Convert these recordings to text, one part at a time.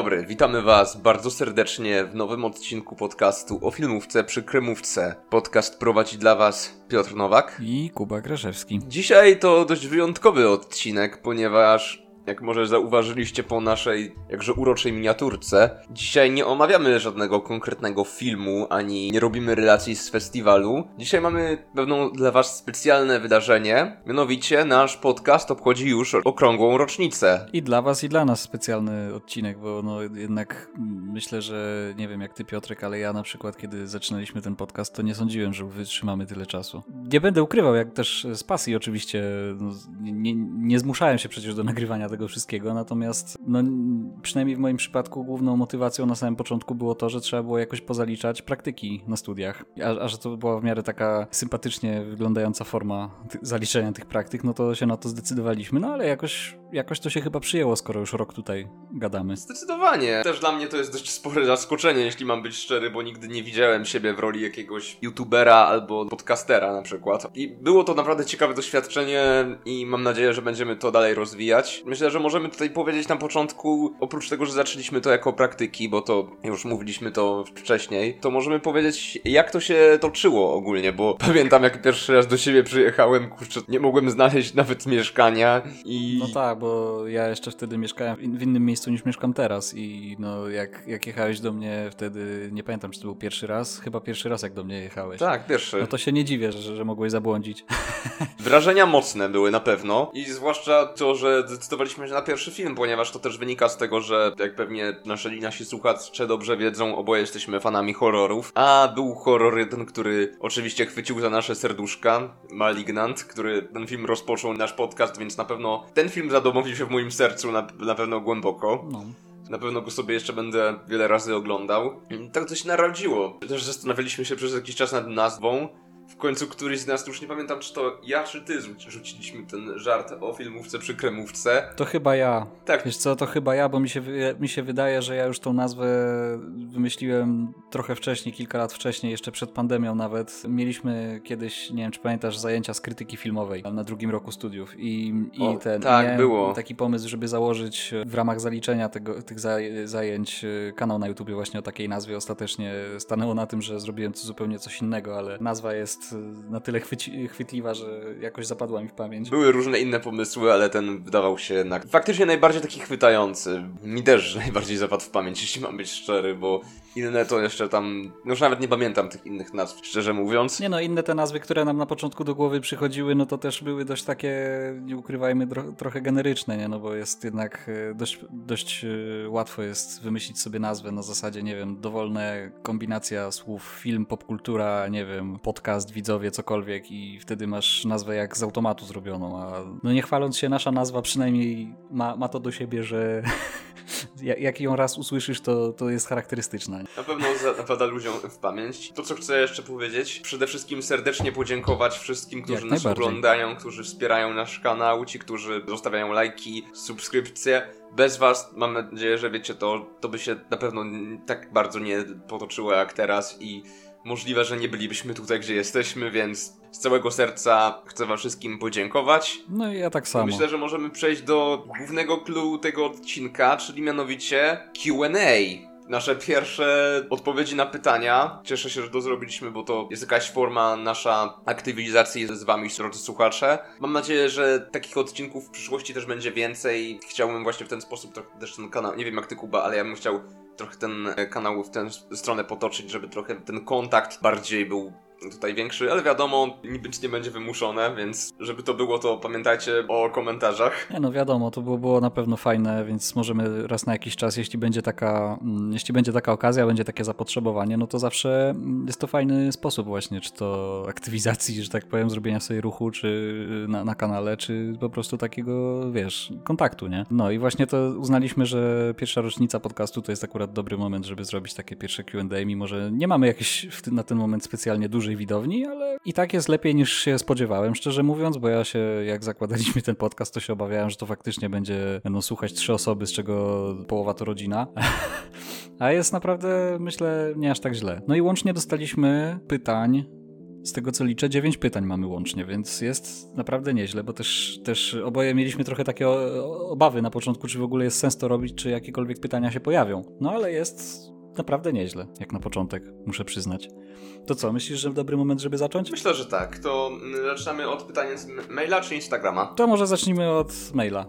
dobry, witamy Was bardzo serdecznie w nowym odcinku podcastu o filmówce przy Kremówce. Podcast prowadzi dla Was Piotr Nowak i Kuba Graszewski. Dzisiaj to dość wyjątkowy odcinek, ponieważ jak może zauważyliście po naszej jakże uroczej miniaturce, dzisiaj nie omawiamy żadnego konkretnego filmu, ani nie robimy relacji z festiwalu. Dzisiaj mamy pewną dla Was specjalne wydarzenie, mianowicie nasz podcast obchodzi już okrągłą rocznicę. I dla Was, i dla nas specjalny odcinek, bo no jednak myślę, że nie wiem jak Ty Piotrek, ale ja na przykład, kiedy zaczynaliśmy ten podcast, to nie sądziłem, że wytrzymamy tyle czasu. Nie będę ukrywał, jak też z pasji oczywiście, no, nie, nie zmuszałem się przecież do nagrywania tego wszystkiego, natomiast no, przynajmniej w moim przypadku główną motywacją na samym początku było to, że trzeba było jakoś pozaliczać praktyki na studiach, a, a że to była w miarę taka sympatycznie wyglądająca forma zaliczenia tych praktyk, no to się na to zdecydowaliśmy, no ale jakoś, jakoś to się chyba przyjęło, skoro już rok tutaj gadamy. Zdecydowanie. Też dla mnie to jest dość spore zaskoczenie, jeśli mam być szczery, bo nigdy nie widziałem siebie w roli jakiegoś youtubera albo podcastera na przykład. I było to naprawdę ciekawe doświadczenie i mam nadzieję, że będziemy to dalej rozwijać. Myślę, że możemy tutaj powiedzieć na początku, oprócz tego, że zaczęliśmy to jako praktyki, bo to już mówiliśmy to wcześniej, to możemy powiedzieć, jak to się toczyło ogólnie, bo pamiętam, jak pierwszy raz do siebie przyjechałem, kurczę, nie mogłem znaleźć nawet mieszkania i... No tak, bo ja jeszcze wtedy mieszkałem w innym miejscu niż mieszkam teraz i no, jak, jak jechałeś do mnie wtedy, nie pamiętam, czy to był pierwszy raz, chyba pierwszy raz, jak do mnie jechałeś. Tak, pierwszy. No to się nie dziwię, że, że mogłeś zabłądzić. Wrażenia mocne były na pewno i zwłaszcza to, że zdecydowaliśmy się na pierwszy film, ponieważ to też wynika z tego, że jak pewnie nasi, nasi słuchacze dobrze wiedzą, oboje jesteśmy fanami horrorów, a był horror jeden, który oczywiście chwycił za nasze serduszka, Malignant, który ten film rozpoczął nasz podcast, więc na pewno ten film zadomowił się w moim sercu na, na pewno głęboko. No. Na pewno go sobie jeszcze będę wiele razy oglądał. Tak to się narodziło. Też zastanawialiśmy się przez jakiś czas nad nazwą w końcu któryś z nas, już nie pamiętam czy to ja czy ty rzuciliśmy ten żart o filmówce przy kremówce. To chyba ja. Tak. Wiesz co, to chyba ja, bo mi się, mi się wydaje, że ja już tą nazwę wymyśliłem trochę wcześniej, kilka lat wcześniej, jeszcze przed pandemią nawet. Mieliśmy kiedyś, nie wiem czy pamiętasz, zajęcia z krytyki filmowej na drugim roku studiów i, i o, ten, tak, było. taki pomysł, żeby założyć w ramach zaliczenia tego, tych zajęć kanał na YouTube właśnie o takiej nazwie. Ostatecznie stanęło na tym, że zrobiłem zupełnie coś innego, ale nazwa jest jest y, na tyle chwyci, chwytliwa, że jakoś zapadła mi w pamięć. Były różne inne pomysły, ale ten wydawał się jednak faktycznie najbardziej taki chwytający. Mi też najbardziej zapadł w pamięć, jeśli mam być szczery, bo inne to jeszcze tam, no już nawet nie pamiętam tych innych nazw, szczerze mówiąc. Nie no, inne te nazwy, które nam na początku do głowy przychodziły, no to też były dość takie, nie ukrywajmy, trochę generyczne, nie? No bo jest jednak y, dość, dość y, łatwo jest wymyślić sobie nazwę na zasadzie, nie wiem, dowolne kombinacja słów, film, popkultura, nie wiem, podcast, widzowie, cokolwiek i wtedy masz nazwę jak z automatu zrobioną, a no nie chwaląc się, nasza nazwa przynajmniej ma, ma to do siebie, że jak ją raz usłyszysz, to, to jest charakterystyczna. Na pewno zapada ludziom w pamięć. To, co chcę jeszcze powiedzieć, przede wszystkim serdecznie podziękować wszystkim, którzy jak nas oglądają, którzy wspierają nasz kanał, ci, którzy zostawiają lajki, subskrypcje. Bez was, mam nadzieję, że wiecie to, to by się na pewno tak bardzo nie potoczyło jak teraz i Możliwe, że nie bylibyśmy tutaj, gdzie jesteśmy, więc z całego serca chcę Wam wszystkim podziękować. No i ja tak samo. Myślę, że możemy przejść do głównego clue tego odcinka, czyli mianowicie QA nasze pierwsze odpowiedzi na pytania. Cieszę się, że to zrobiliśmy, bo to jest jakaś forma nasza aktywizacji z wami, drodzy słuchacze. Mam nadzieję, że takich odcinków w przyszłości też będzie więcej. Chciałbym właśnie w ten sposób trochę też ten kanał, nie wiem jak ty Kuba, ale ja bym chciał trochę ten kanał w tę stronę potoczyć, żeby trochę ten kontakt bardziej był tutaj większy, ale wiadomo, nic nie będzie wymuszone, więc żeby to było, to pamiętajcie o komentarzach. Nie no wiadomo, to było, było na pewno fajne, więc możemy raz na jakiś czas, jeśli będzie taka, mm, jeśli będzie taka okazja, będzie takie zapotrzebowanie, no to zawsze mm, jest to fajny sposób właśnie, czy to aktywizacji, że tak powiem, zrobienia sobie ruchu, czy na, na kanale, czy po prostu takiego, wiesz, kontaktu, nie? No i właśnie to uznaliśmy, że pierwsza rocznica podcastu to jest akurat dobry moment, żeby zrobić takie pierwsze Q&A, mimo że nie mamy jakiejś na ten moment specjalnie dużej dużej widowni, ale i tak jest lepiej niż się spodziewałem, szczerze mówiąc, bo ja się, jak zakładaliśmy ten podcast, to się obawiałem, że to faktycznie będzie, będą słuchać trzy osoby, z czego połowa to rodzina. A jest naprawdę, myślę, nie aż tak źle. No i łącznie dostaliśmy pytań z tego co liczę, dziewięć pytań mamy łącznie, więc jest naprawdę nieźle, bo też, też oboje mieliśmy trochę takie obawy na początku, czy w ogóle jest sens to robić, czy jakiekolwiek pytania się pojawią. No ale jest naprawdę nieźle, jak na początek, muszę przyznać. To co, myślisz, że dobry moment, żeby zacząć? Myślę, że tak. To mm, zaczynamy od pytania z maila czy Instagrama? To może zacznijmy od maila.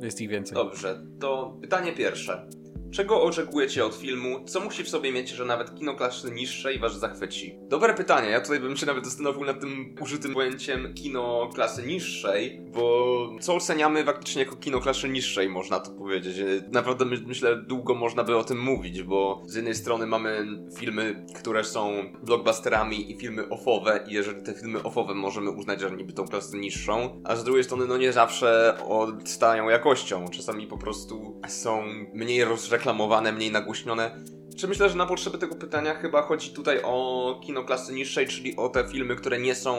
Jest ich więcej. Dobrze, to pytanie pierwsze. Czego oczekujecie od filmu? Co musi w sobie mieć, że nawet kino klasy niższej was zachwyci? Dobre pytanie. Ja tutaj bym się nawet zastanowił nad tym użytym pojęciem kino klasy niższej, bo co oceniamy faktycznie jako kino klasy niższej, można to powiedzieć. Naprawdę my, myślę, długo można by o tym mówić, bo z jednej strony mamy filmy, które są blockbusterami i filmy offowe i jeżeli te filmy offowe możemy uznać, że niby tą klasę niższą, a z drugiej strony no nie zawsze odstają jakością. Czasami po prostu są mniej rozrzekłe reklamowane, mniej nagłośnione. Czy myślę, że na potrzeby tego pytania chyba chodzi tutaj o kino klasy niższej, czyli o te filmy, które nie są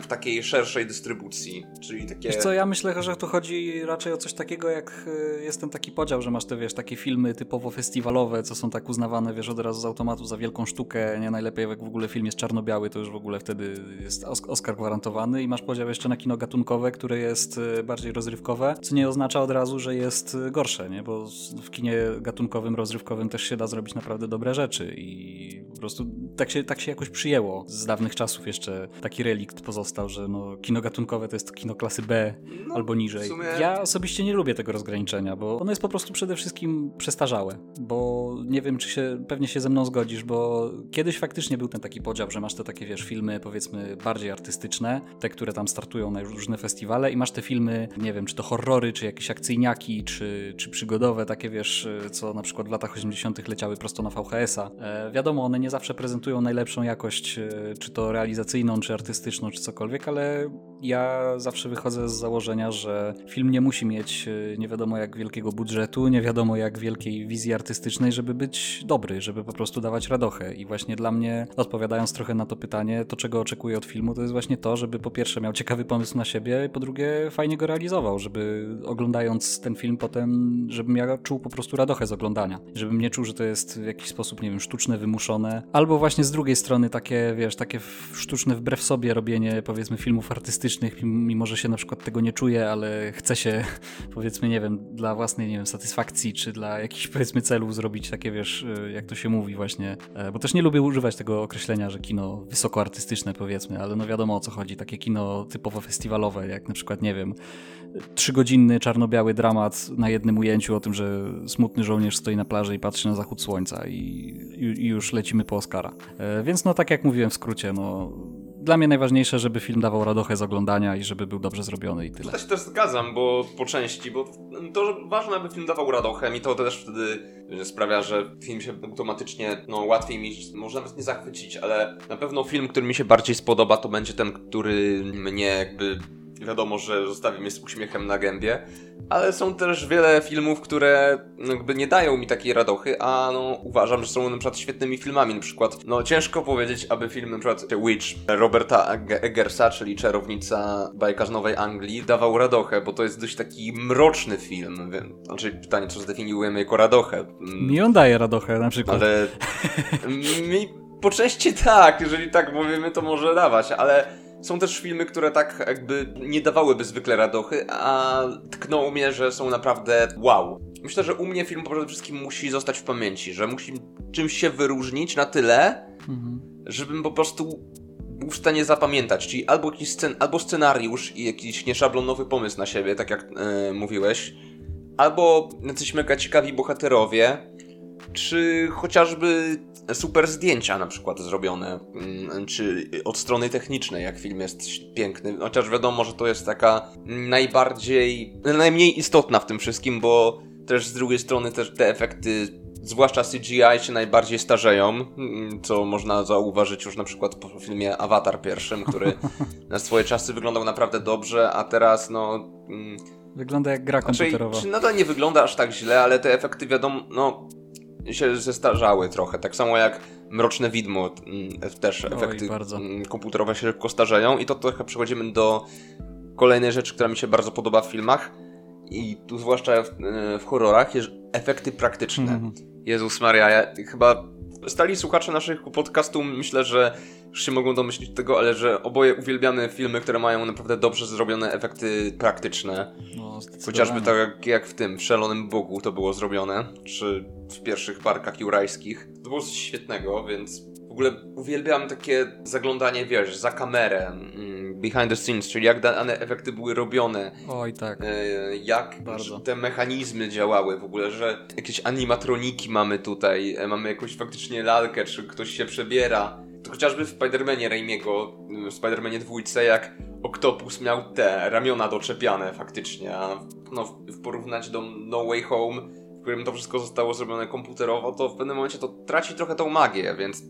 w takiej szerszej dystrybucji, czyli takie... Wiesz co, ja myślę, że tu chodzi raczej o coś takiego, jak e, jest ten taki podział, że masz te, wiesz, takie filmy typowo festiwalowe, co są tak uznawane, wiesz, od razu z automatu za wielką sztukę, nie? Najlepiej jak w ogóle film jest czarno-biały, to już w ogóle wtedy jest Oscar gwarantowany. I masz podział jeszcze na kino gatunkowe, które jest e, bardziej rozrywkowe, co nie oznacza od razu, że jest e, gorsze, nie, bo w kinie gatunkowym, rozrywkowym też się da zrobić naprawdę dobre rzeczy i po prostu tak się, tak się jakoś przyjęło z dawnych czasów jeszcze taki relikt pozostał, że no, kino gatunkowe to jest kino klasy B no, albo niżej. Sumie... Ja osobiście nie lubię tego rozgraniczenia, bo ono jest po prostu przede wszystkim przestarzałe, bo nie wiem, czy się, pewnie się ze mną zgodzisz, bo kiedyś faktycznie był ten taki podział, że masz te takie, wiesz, filmy powiedzmy bardziej artystyczne, te, które tam startują na różne festiwale i masz te filmy, nie wiem, czy to horrory, czy jakieś akcyjniaki, czy, czy przygodowe, takie, wiesz, co na przykład w latach 80 leciały prosto na VHS-a. E, wiadomo, one nie zawsze prezentują najlepszą jakość, e, czy to realizacyjną, czy artystyczną, czy cokolwiek, ale ja zawsze wychodzę z założenia, że film nie musi mieć e, nie wiadomo jak wielkiego budżetu, nie wiadomo jak wielkiej wizji artystycznej, żeby być dobry, żeby po prostu dawać radochę. I właśnie dla mnie, odpowiadając trochę na to pytanie, to czego oczekuję od filmu, to jest właśnie to, żeby po pierwsze miał ciekawy pomysł na siebie, po drugie fajnie go realizował, żeby oglądając ten film potem, żebym ja czuł po prostu radochę z oglądania. Żebym nie czuł, że to jest w jakiś sposób, nie wiem, sztuczne, wymuszone. Albo właśnie z drugiej strony takie, wiesz, takie sztuczne wbrew sobie robienie powiedzmy filmów artystycznych, mimo że się na przykład tego nie czuje, ale chce się powiedzmy, nie wiem, dla własnej, nie wiem, satysfakcji, czy dla jakichś powiedzmy celów zrobić takie, wiesz, e, jak to się mówi właśnie, e, bo też nie lubię używać tego określenia, że kino wysokoartystyczne powiedzmy, ale no wiadomo o co chodzi, takie kino typowo festiwalowe, jak na przykład, nie wiem, trzygodzinny czarno-biały dramat na jednym ujęciu o tym, że smutny żołnierz stoi na plaży i patrzy na zachód słońca i, i, i już lecimy po Oscara. E, więc no tak jak mówiłem w skrócie, no dla mnie najważniejsze, żeby film dawał radochę z oglądania i żeby był dobrze zrobiony i tyle. Ja się też zgadzam, bo po części, bo to, że ważne, aby film dawał radochę, mi to też wtedy sprawia, że film się automatycznie, no łatwiej mi, może nawet nie zachwycić, ale na pewno film, który mi się bardziej spodoba, to będzie ten, który mnie jakby wiadomo, że zostawi mnie z uśmiechem na gębie, ale są też wiele filmów, które jakby nie dają mi takiej radochy, a no uważam, że są na przykład świetnymi filmami, na przykład no ciężko powiedzieć, aby film na przykład Witch Roberta Eggersa, czyli Czarownica bajka z Nowej Anglii, dawał radochę, bo to jest dość taki mroczny film, znaczy pytanie, co zdefiniujemy jako radochę. Mi on daje radochę na przykład. Ale mi po części tak, jeżeli tak mówimy, to może dawać, ale są też filmy, które tak jakby nie dawałyby zwykle radochy, a tknął mnie, że są naprawdę wow. Myślę, że u mnie film przede wszystkim musi zostać w pamięci, że musi czymś się wyróżnić na tyle, mhm. żebym po prostu był w stanie zapamiętać, czyli albo jakiś scen albo scenariusz i jakiś nieszablonowy pomysł na siebie, tak jak yy, mówiłeś, albo jacyś mega ciekawi bohaterowie, czy chociażby super zdjęcia na przykład zrobione, mm, czy od strony technicznej, jak film jest piękny. Chociaż wiadomo, że to jest taka najbardziej, najmniej istotna w tym wszystkim, bo też z drugiej strony też te efekty zwłaszcza CGI się najbardziej starzeją, mm, co można zauważyć już na przykład po filmie Avatar pierwszym, który na swoje czasy wyglądał naprawdę dobrze, a teraz no... Mm, wygląda jak gra komputerowa. Znaczy, nadal nie wygląda aż tak źle, ale te efekty wiadomo, no się zestarzały trochę. Tak samo jak Mroczne Widmo, mm, też Oj, efekty bardzo. Mm, komputerowe się szybko starzeją i to trochę przechodzimy do kolejnej rzeczy, która mi się bardzo podoba w filmach i tu zwłaszcza w, e, w horrorach, efekty praktyczne. Mm -hmm. Jezus Maria, ja chyba stali słuchacze naszych podcastu myślę, że już się mogą domyślić tego, ale że oboje uwielbiamy filmy, które mają naprawdę dobrze zrobione efekty praktyczne. No, Chociażby tak jak w tym, w Szalonym Bogu to było zrobione, czy w pierwszych parkach jurajskich. To było coś świetnego, więc w ogóle uwielbiam takie zaglądanie, wiesz, za kamerę, mm, behind the scenes, czyli jak dane efekty były robione. Oj, tak. E, jak te mechanizmy działały w ogóle, że jakieś animatroniki mamy tutaj, e, mamy jakąś faktycznie lalkę, czy ktoś się przebiera. To chociażby w Spider-Manie Raimiego, w Spider-Manie dwójce, jak Octopus miał te ramiona doczepiane faktycznie, a no, w porównać do No Way Home, w którym to wszystko zostało zrobione komputerowo, to w pewnym momencie to traci trochę tą magię, więc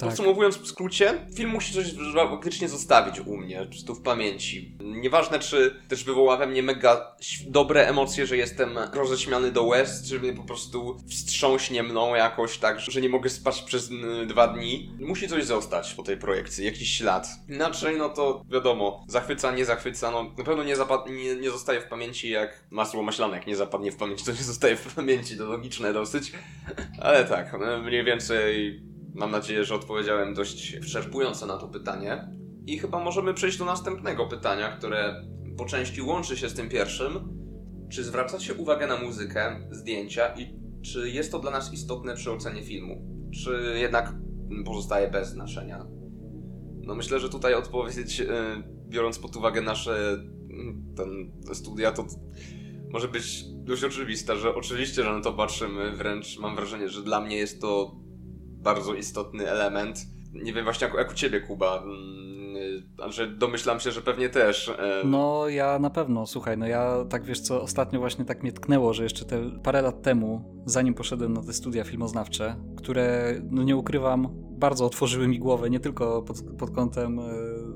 tak. Podsumowując w skrócie, film musi coś faktycznie zostawić u mnie, czy tu w pamięci. Nieważne, czy też wywoła we mnie mega dobre emocje, że jestem roześmiany do łez, czy mnie po prostu wstrząśnie mną jakoś tak, że nie mogę spać przez dwa dni. Musi coś zostać po tej projekcji, jakiś ślad. Inaczej, no to wiadomo, zachwyca, nie zachwyca, no na pewno nie, nie, nie zostaje w pamięci jak masło maślane, jak nie zapadnie w pamięci, to nie zostaje w pamięci, to logiczne dosyć. Ale tak, mniej więcej Mam nadzieję, że odpowiedziałem dość wyczerpująco na to pytanie. I chyba możemy przejść do następnego pytania, które po części łączy się z tym pierwszym. Czy zwracacie uwagę na muzykę, zdjęcia i czy jest to dla nas istotne przy ocenie filmu? Czy jednak pozostaje bez znaczenia? No myślę, że tutaj odpowiedź, e, biorąc pod uwagę nasze ten, studia, to może być dość oczywista, że oczywiście, że na to patrzymy, wręcz mam wrażenie, że dla mnie jest to bardzo istotny element. Nie wiem właśnie jak, jak u ciebie, Kuba. Znaczy, domyślam się, że pewnie też. No, ja na pewno, słuchaj, no ja tak wiesz co, ostatnio właśnie tak mnie tknęło, że jeszcze te parę lat temu, zanim poszedłem na te studia filmoznawcze, które, no nie ukrywam, bardzo otworzyły mi głowę, nie tylko pod, pod kątem e,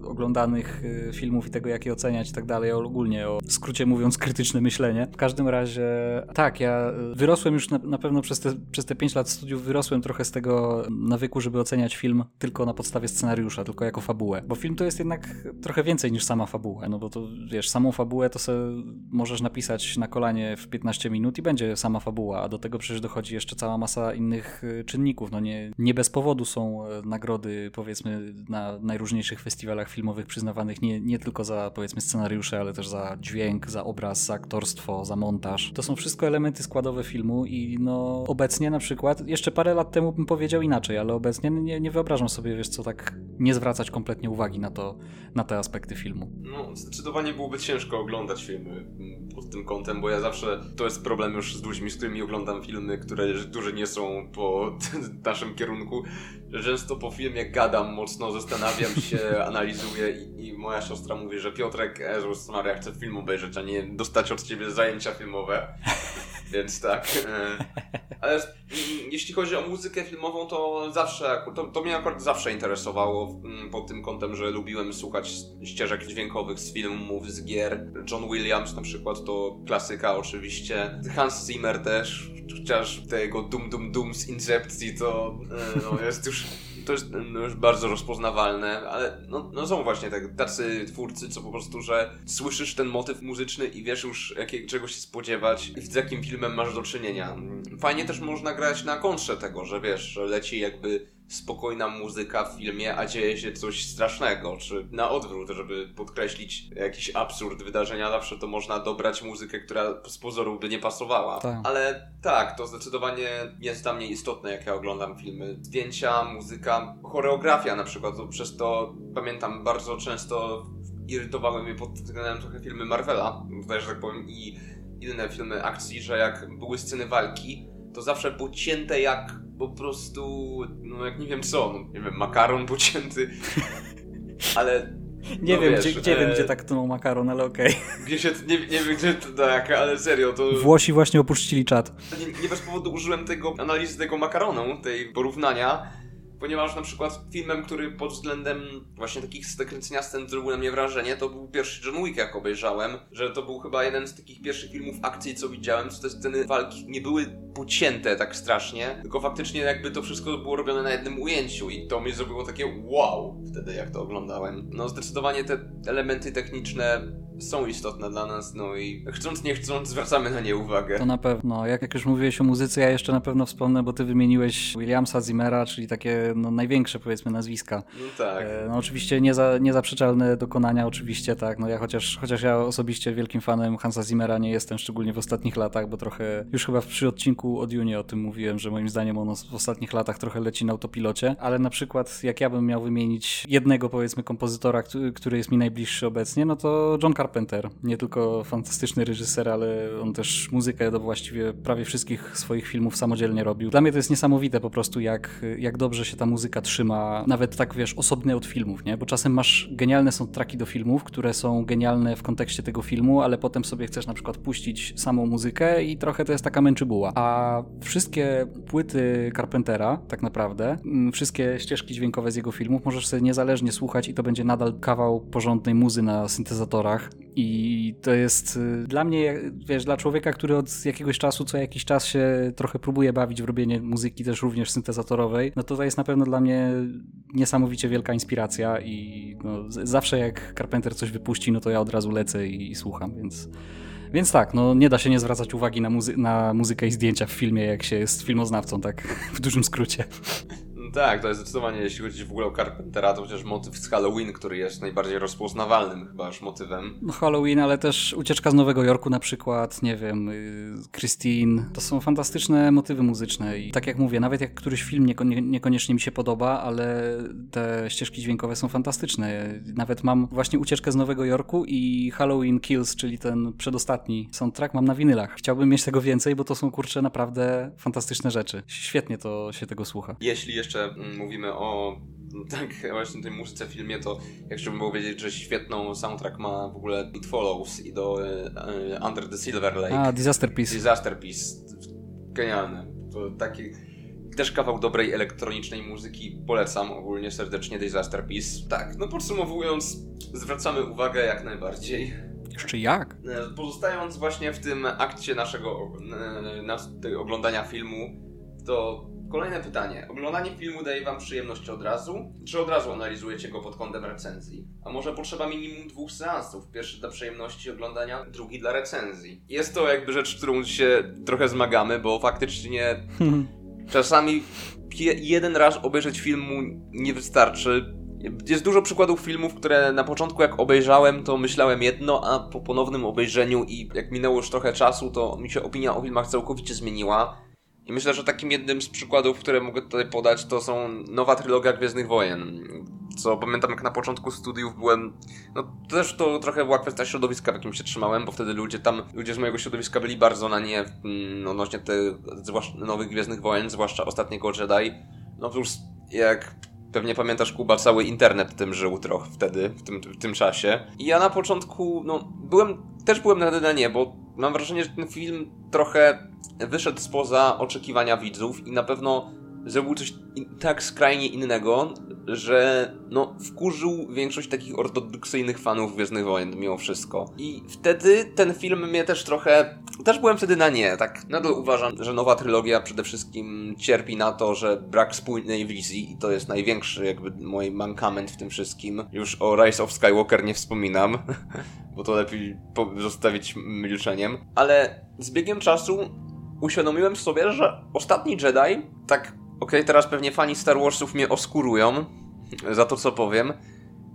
oglądanych e, filmów i tego, jak je oceniać i tak dalej, ale ogólnie o skrócie mówiąc krytyczne myślenie. W każdym razie, tak, ja e, wyrosłem już na, na pewno przez te, przez te 5 lat studiów, wyrosłem trochę z tego nawyku, żeby oceniać film tylko na podstawie scenariusza, tylko jako fabułę. Bo film to jest jednak trochę więcej niż sama fabuła, no bo to wiesz, samą fabułę to sobie możesz napisać na kolanie w 15 minut i będzie sama fabuła, a do tego przecież dochodzi jeszcze cała masa innych czynników. No nie, nie bez powodu są E, nagrody, powiedzmy, na najróżniejszych festiwalach filmowych przyznawanych nie, nie tylko za, powiedzmy, scenariusze, ale też za dźwięk, za obraz, za aktorstwo, za montaż. To są wszystko elementy składowe filmu i no obecnie na przykład, jeszcze parę lat temu bym powiedział inaczej, ale obecnie nie, nie wyobrażam sobie, wiesz co, tak nie zwracać kompletnie uwagi na to, na te aspekty filmu. No, zdecydowanie byłoby ciężko oglądać filmy pod tym kątem, bo ja zawsze, to jest problem już z ludźmi, z którymi oglądam filmy, które, którzy nie są po naszym kierunku, często po filmie gadam mocno, zastanawiam się, analizuję i, i, moja siostra mówi, że Piotrek, Jezus Maria, chcę film obejrzeć, a nie dostać od ciebie zajęcia filmowe. Więc tak. E, ale jeśli chodzi o muzykę filmową, to zawsze, to, to mnie akurat zawsze interesowało mm, pod tym kątem, że lubiłem słuchać ścieżek dźwiękowych z filmów, z gier. John Williams na przykład to klasyka oczywiście. Hans Zimmer też, chociaż tego Dum Dum Dum z Incepcji to e, no, jest już to jest no, już bardzo rozpoznawalne, ale no, no są właśnie tak, tacy twórcy, co po prostu, że słyszysz ten motyw muzyczny i wiesz już jakie, czego się spodziewać i z jakim filmem masz do czynienia. Fajnie też można grać na kontrze tego, że wiesz, że leci jakby spokojna muzyka w filmie, a dzieje się coś strasznego, czy na odwrót, żeby podkreślić jakiś absurd wydarzenia, zawsze to można dobrać muzykę, która z pozoru by nie pasowała. Tak. Ale tak, to zdecydowanie jest dla mnie istotne, jak ja oglądam filmy. Zdjęcia, muzyka, choreografia na przykład, to przez to pamiętam bardzo często irytowały mnie pod względem trochę filmy Marvela, tutaj, że tak powiem, i inne filmy akcji, że jak były sceny walki, to zawsze było cięte jak po prostu, no jak nie wiem co, no, nie wiem, makaron pocięty, ale... Nie no wiem, wiesz, gdzie, gdzie e... wiem, gdzie tak tnął makaron, ale okej. Okay. Gdzie się, nie, nie wiem, gdzie to tak, ale serio, to... Włosi właśnie opuścili czat. Nie, nie bez powodu użyłem tego analizy tego makaronu, tej porównania, ponieważ na przykład filmem, który pod względem właśnie takich kręcenia scen zrobił na mnie wrażenie, to był pierwszy John Wick, jak obejrzałem, że to był chyba jeden z takich pierwszych filmów akcji, co widziałem, co te sceny walki nie były pocięte tak strasznie, tylko faktycznie jakby to wszystko było robione na jednym ujęciu i to mi zrobiło takie wow wtedy, jak to oglądałem. No zdecydowanie te elementy techniczne są istotne dla nas, no i chcąc nie chcąc zwracamy na nie uwagę. To na pewno. Jak, jak już mówiłeś o muzyce, ja jeszcze na pewno wspomnę, bo ty wymieniłeś Williamsa, Zimmera, czyli takie no, największe powiedzmy nazwiska. No tak. E, no oczywiście nieza, niezaprzeczalne dokonania, oczywiście tak. No ja chociaż, chociaż ja osobiście wielkim fanem Hansa Zimmera nie jestem, szczególnie w ostatnich latach, bo trochę już chyba przy odcinku od Juni o tym mówiłem, że moim zdaniem ono w ostatnich latach trochę leci na autopilocie, ale na przykład jak ja bym miał wymienić jednego powiedzmy kompozytora, który, który jest mi najbliższy obecnie, no to John Carpenter. Nie tylko fantastyczny reżyser, ale on też muzykę do właściwie prawie wszystkich swoich filmów samodzielnie robił. Dla mnie to jest niesamowite po prostu, jak, jak dobrze się ta muzyka trzyma, nawet tak wiesz, osobny od filmów, nie? Bo czasem masz genialne są traki do filmów, które są genialne w kontekście tego filmu, ale potem sobie chcesz na przykład puścić samą muzykę i trochę to jest taka męczybuła. A wszystkie płyty Carpentera, tak naprawdę, mm, wszystkie ścieżki dźwiękowe z jego filmów możesz sobie niezależnie słuchać i to będzie nadal kawał porządnej muzy na syntezatorach. I to jest y, dla mnie, wiesz, dla człowieka, który od jakiegoś czasu, co jakiś czas się trochę próbuje bawić w robienie muzyki też również syntezatorowej, no to to jest na pewno dla mnie niesamowicie wielka inspiracja i no, zawsze jak Carpenter coś wypuści, no to ja od razu lecę i, i słucham, więc... Więc tak, no nie da się nie zwracać uwagi na, muzy na muzykę i zdjęcia w filmie, jak się jest filmoznawcą, tak w dużym skrócie. Tak, to jest zdecydowanie, jeśli chodzi w ogóle o Carpentera, to chociaż motyw z Halloween, który jest najbardziej rozpoznawalnym chyba już motywem. No Halloween, ale też Ucieczka z Nowego Jorku na przykład, nie wiem, y, Christine. To są fantastyczne motywy muzyczne i tak jak mówię, nawet jak któryś film nieko niekoniecznie mi się podoba, ale te ścieżki dźwiękowe są fantastyczne. Nawet mam właśnie Ucieczkę z Nowego Jorku i Halloween Kills, czyli ten przedostatni soundtrack mam na winylach. Chciałbym mieć tego więcej, bo to są kurcze naprawdę fantastyczne rzeczy. Świetnie to się tego słucha. Jeśli jeszcze Mm, mówimy o tak właśnie tej muzyce w filmie, to jak chciałbym powiedzieć, że świetną soundtrack ma w ogóle It Follows i do e, Under the Silver Lake. A, Disaster Piece. Disaster Piece. Genialne. To taki też kawał dobrej elektronicznej muzyki. Polecam ogólnie serdecznie Disaster Piece. Tak, no podsumowując, zwracamy uwagę jak najbardziej. Jeszcze jak? E, pozostając właśnie w tym akcie naszego e, oglądania filmu, to Kolejne pytanie. Oglądanie filmu daje wam przyjemność od razu? Czy od razu analizujecie go pod kątem recenzji? A może potrzeba minimum dwóch seansów? Pierwszy dla przyjemności oglądania, drugi dla recenzji. Jest to jakby rzecz, którą się trochę zmagamy, bo faktycznie czasami jeden raz obejrzeć filmu nie wystarczy. Jest dużo przykładów filmów, które na początku jak obejrzałem, to myślałem jedno, a po ponownym obejrzeniu i jak minęło już trochę czasu, to mi się opinia o filmach całkowicie zmieniła. I myślę, że takim jednym z przykładów, które mogę tutaj podać, to są nowa trylogia Gwiezdnych Wojen. Co pamiętam, jak na początku studiów byłem. No też to trochę była kwestia środowiska, w jakim się trzymałem, bo wtedy ludzie tam, ludzie z mojego środowiska byli bardzo na nie mm, odnośnie tych zwłaszcza nowych Gwiezdnych Wojen, zwłaszcza ostatniego Jedi. No plus, jak pewnie pamiętasz, Kuba, cały internet tym żył trochę wtedy, w tym, w tym czasie. I ja na początku, no, byłem, też byłem na nie, bo mam wrażenie, że ten film trochę wyszedł spoza oczekiwania widzów i na pewno zrobił coś tak skrajnie innego, że no wkurzył większość takich ortodoksyjnych fanów Gwiezdnych Wojen mimo wszystko. I wtedy ten film mnie też trochę... Też byłem wtedy na nie, tak nadal uważam, że nowa trylogia przede wszystkim cierpi na to, że brak spójnej wizji i to jest największy jakby mój mankament w tym wszystkim. Już o Rise of Skywalker nie wspominam, bo to lepiej zostawić milczeniem. Ale z biegiem czasu uświadomiłem sobie, że ostatni Jedi, tak, okej, okay, teraz pewnie fani Star Warsów mnie oskurują za to, co powiem,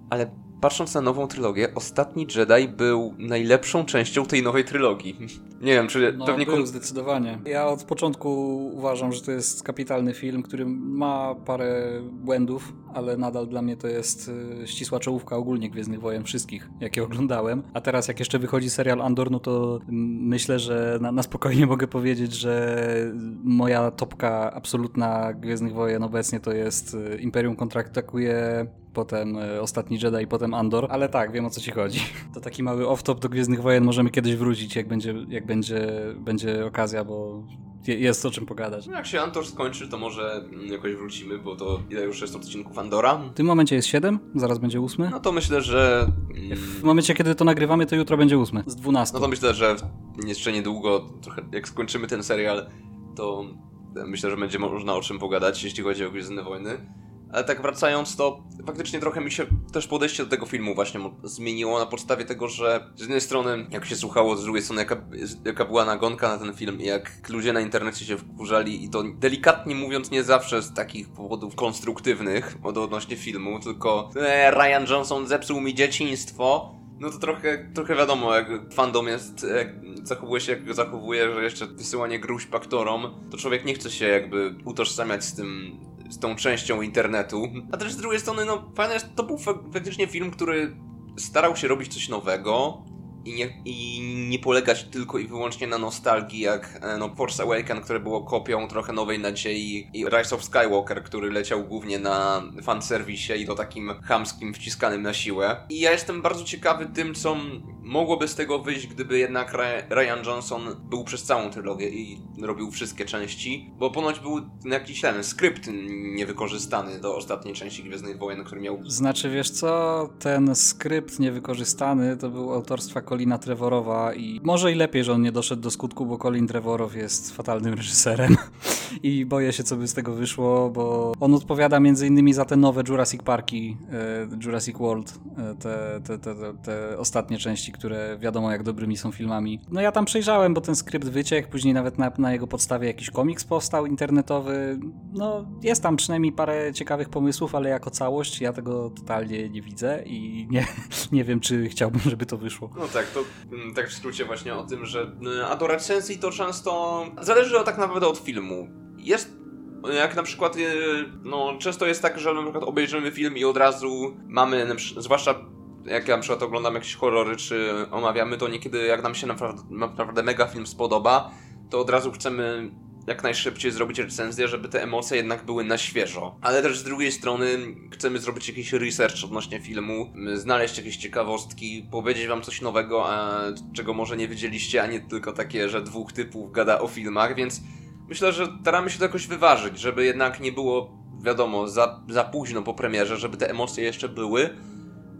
ale patrząc na nową trylogię, ostatni Jedi był najlepszą częścią tej nowej trylogii. Nie wiem, czy no, pewnie... był, zdecydowanie. Ja od początku uważam, że to jest kapitalny film, który ma parę błędów, ale nadal dla mnie to jest y, ścisła czołówka ogólnie Gwiezdnych Wojen wszystkich, jakie oglądałem. A teraz jak jeszcze wychodzi serial Andor, no to myślę, że na, na spokojnie mogę powiedzieć, że moja topka absolutna Gwiezdnych Wojen obecnie to jest y, Imperium kontraktakuje potem y, Ostatni Jedi i potem Andor, ale tak, wiem o co ci chodzi. To taki mały off-top do Gwiezdnych Wojen możemy kiedyś wrócić, jak będzie, jak będzie, będzie okazja, bo jest o czym pogadać. No jak się Andor skończy, to może jakoś wrócimy, bo to ile już jest odcinków Andora? W tym momencie jest 7, zaraz będzie 8. No to myślę, że... W momencie, kiedy to nagrywamy, to jutro będzie 8, z 12. No to myślę, że jeszcze niedługo, trochę jak skończymy ten serial, to myślę, że będzie można o czym pogadać, jeśli chodzi o Gwiezdne Wojny. Ale tak wracając, to faktycznie trochę mi się też podejście do tego filmu właśnie zmieniło na podstawie tego, że z jednej strony jak się słuchało, z drugiej strony jaka, jaka była nagonka na ten film jak ludzie na internecie się wkurzali i to delikatnie mówiąc nie zawsze z takich powodów konstruktywnych odnośnie filmu, tylko e, Ryan Johnson zepsuł mi dzieciństwo, no to trochę, trochę wiadomo, jak fandom jest, jak zachowuje się jak zachowuje, że jeszcze wysyłanie gruźb aktorom, to człowiek nie chce się jakby utożsamiać z tym, z tą częścią internetu. A też z drugiej strony, no fajne to był faktycznie film, który starał się robić coś nowego, i nie, i nie polegać tylko i wyłącznie na nostalgii, jak e, no, Force Awakens, które było kopią trochę Nowej Nadziei i Rise of Skywalker, który leciał głównie na fanserwisie i to takim chamskim, wciskanym na siłę. I ja jestem bardzo ciekawy tym, co mogłoby z tego wyjść, gdyby jednak Ryan Johnson był przez całą trylogię i robił wszystkie części, bo ponoć był jakiś ten skrypt niewykorzystany do ostatniej części Gwiezdnych Wojen, który miał... Znaczy, wiesz co, ten skrypt niewykorzystany to był autorstwa Colina Trevorowa i może i lepiej, że on nie doszedł do skutku, bo Colin Trevorow jest fatalnym reżyserem i boję się, co by z tego wyszło, bo on odpowiada między innymi za te nowe Jurassic Parki, e, Jurassic World, e, te, te, te, te, ostatnie części, które wiadomo jak dobrymi są filmami. No ja tam przejrzałem, bo ten skrypt wyciekł, później nawet na, na jego podstawie jakiś komiks powstał internetowy. No jest tam przynajmniej parę ciekawych pomysłów, ale jako całość ja tego totalnie nie widzę i nie, nie wiem, czy chciałbym, żeby to wyszło. No tak, to mm, tak w skrócie właśnie o tym, że mm, adolescencji to często zależy tak naprawdę od filmu. Jest jak na przykład, y, no często jest tak, że na przykład obejrzymy film i od razu mamy, zwłaszcza jak na przykład oglądam jakieś horrory czy omawiamy, to niekiedy jak nam się naprawdę, naprawdę mega film spodoba, to od razu chcemy jak najszybciej zrobić recenzję, żeby te emocje jednak były na świeżo. Ale też z drugiej strony chcemy zrobić jakiś research odnośnie filmu, znaleźć jakieś ciekawostki, powiedzieć wam coś nowego, a czego może nie wiedzieliście, a nie tylko takie, że dwóch typów gada o filmach, więc myślę, że staramy się to jakoś wyważyć, żeby jednak nie było, wiadomo, za, za późno po premierze, żeby te emocje jeszcze były,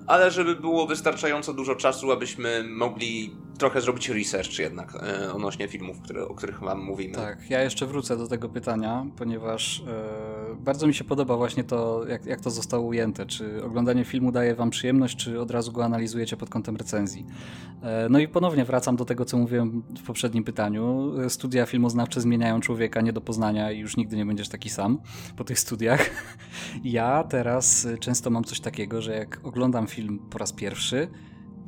ale żeby było wystarczająco dużo czasu, abyśmy mogli trochę zrobić research jednak e, odnośnie filmów, które, o których wam mówimy. Tak, ja jeszcze wrócę do tego pytania, ponieważ e, bardzo mi się podoba właśnie to, jak, jak to zostało ujęte. Czy oglądanie filmu daje wam przyjemność, czy od razu go analizujecie pod kątem recenzji. E, no i ponownie wracam do tego, co mówiłem w poprzednim pytaniu. Studia filmoznawcze zmieniają człowieka nie do poznania i już nigdy nie będziesz taki sam po tych studiach. Ja teraz często mam coś takiego, że jak oglądam film po raz pierwszy,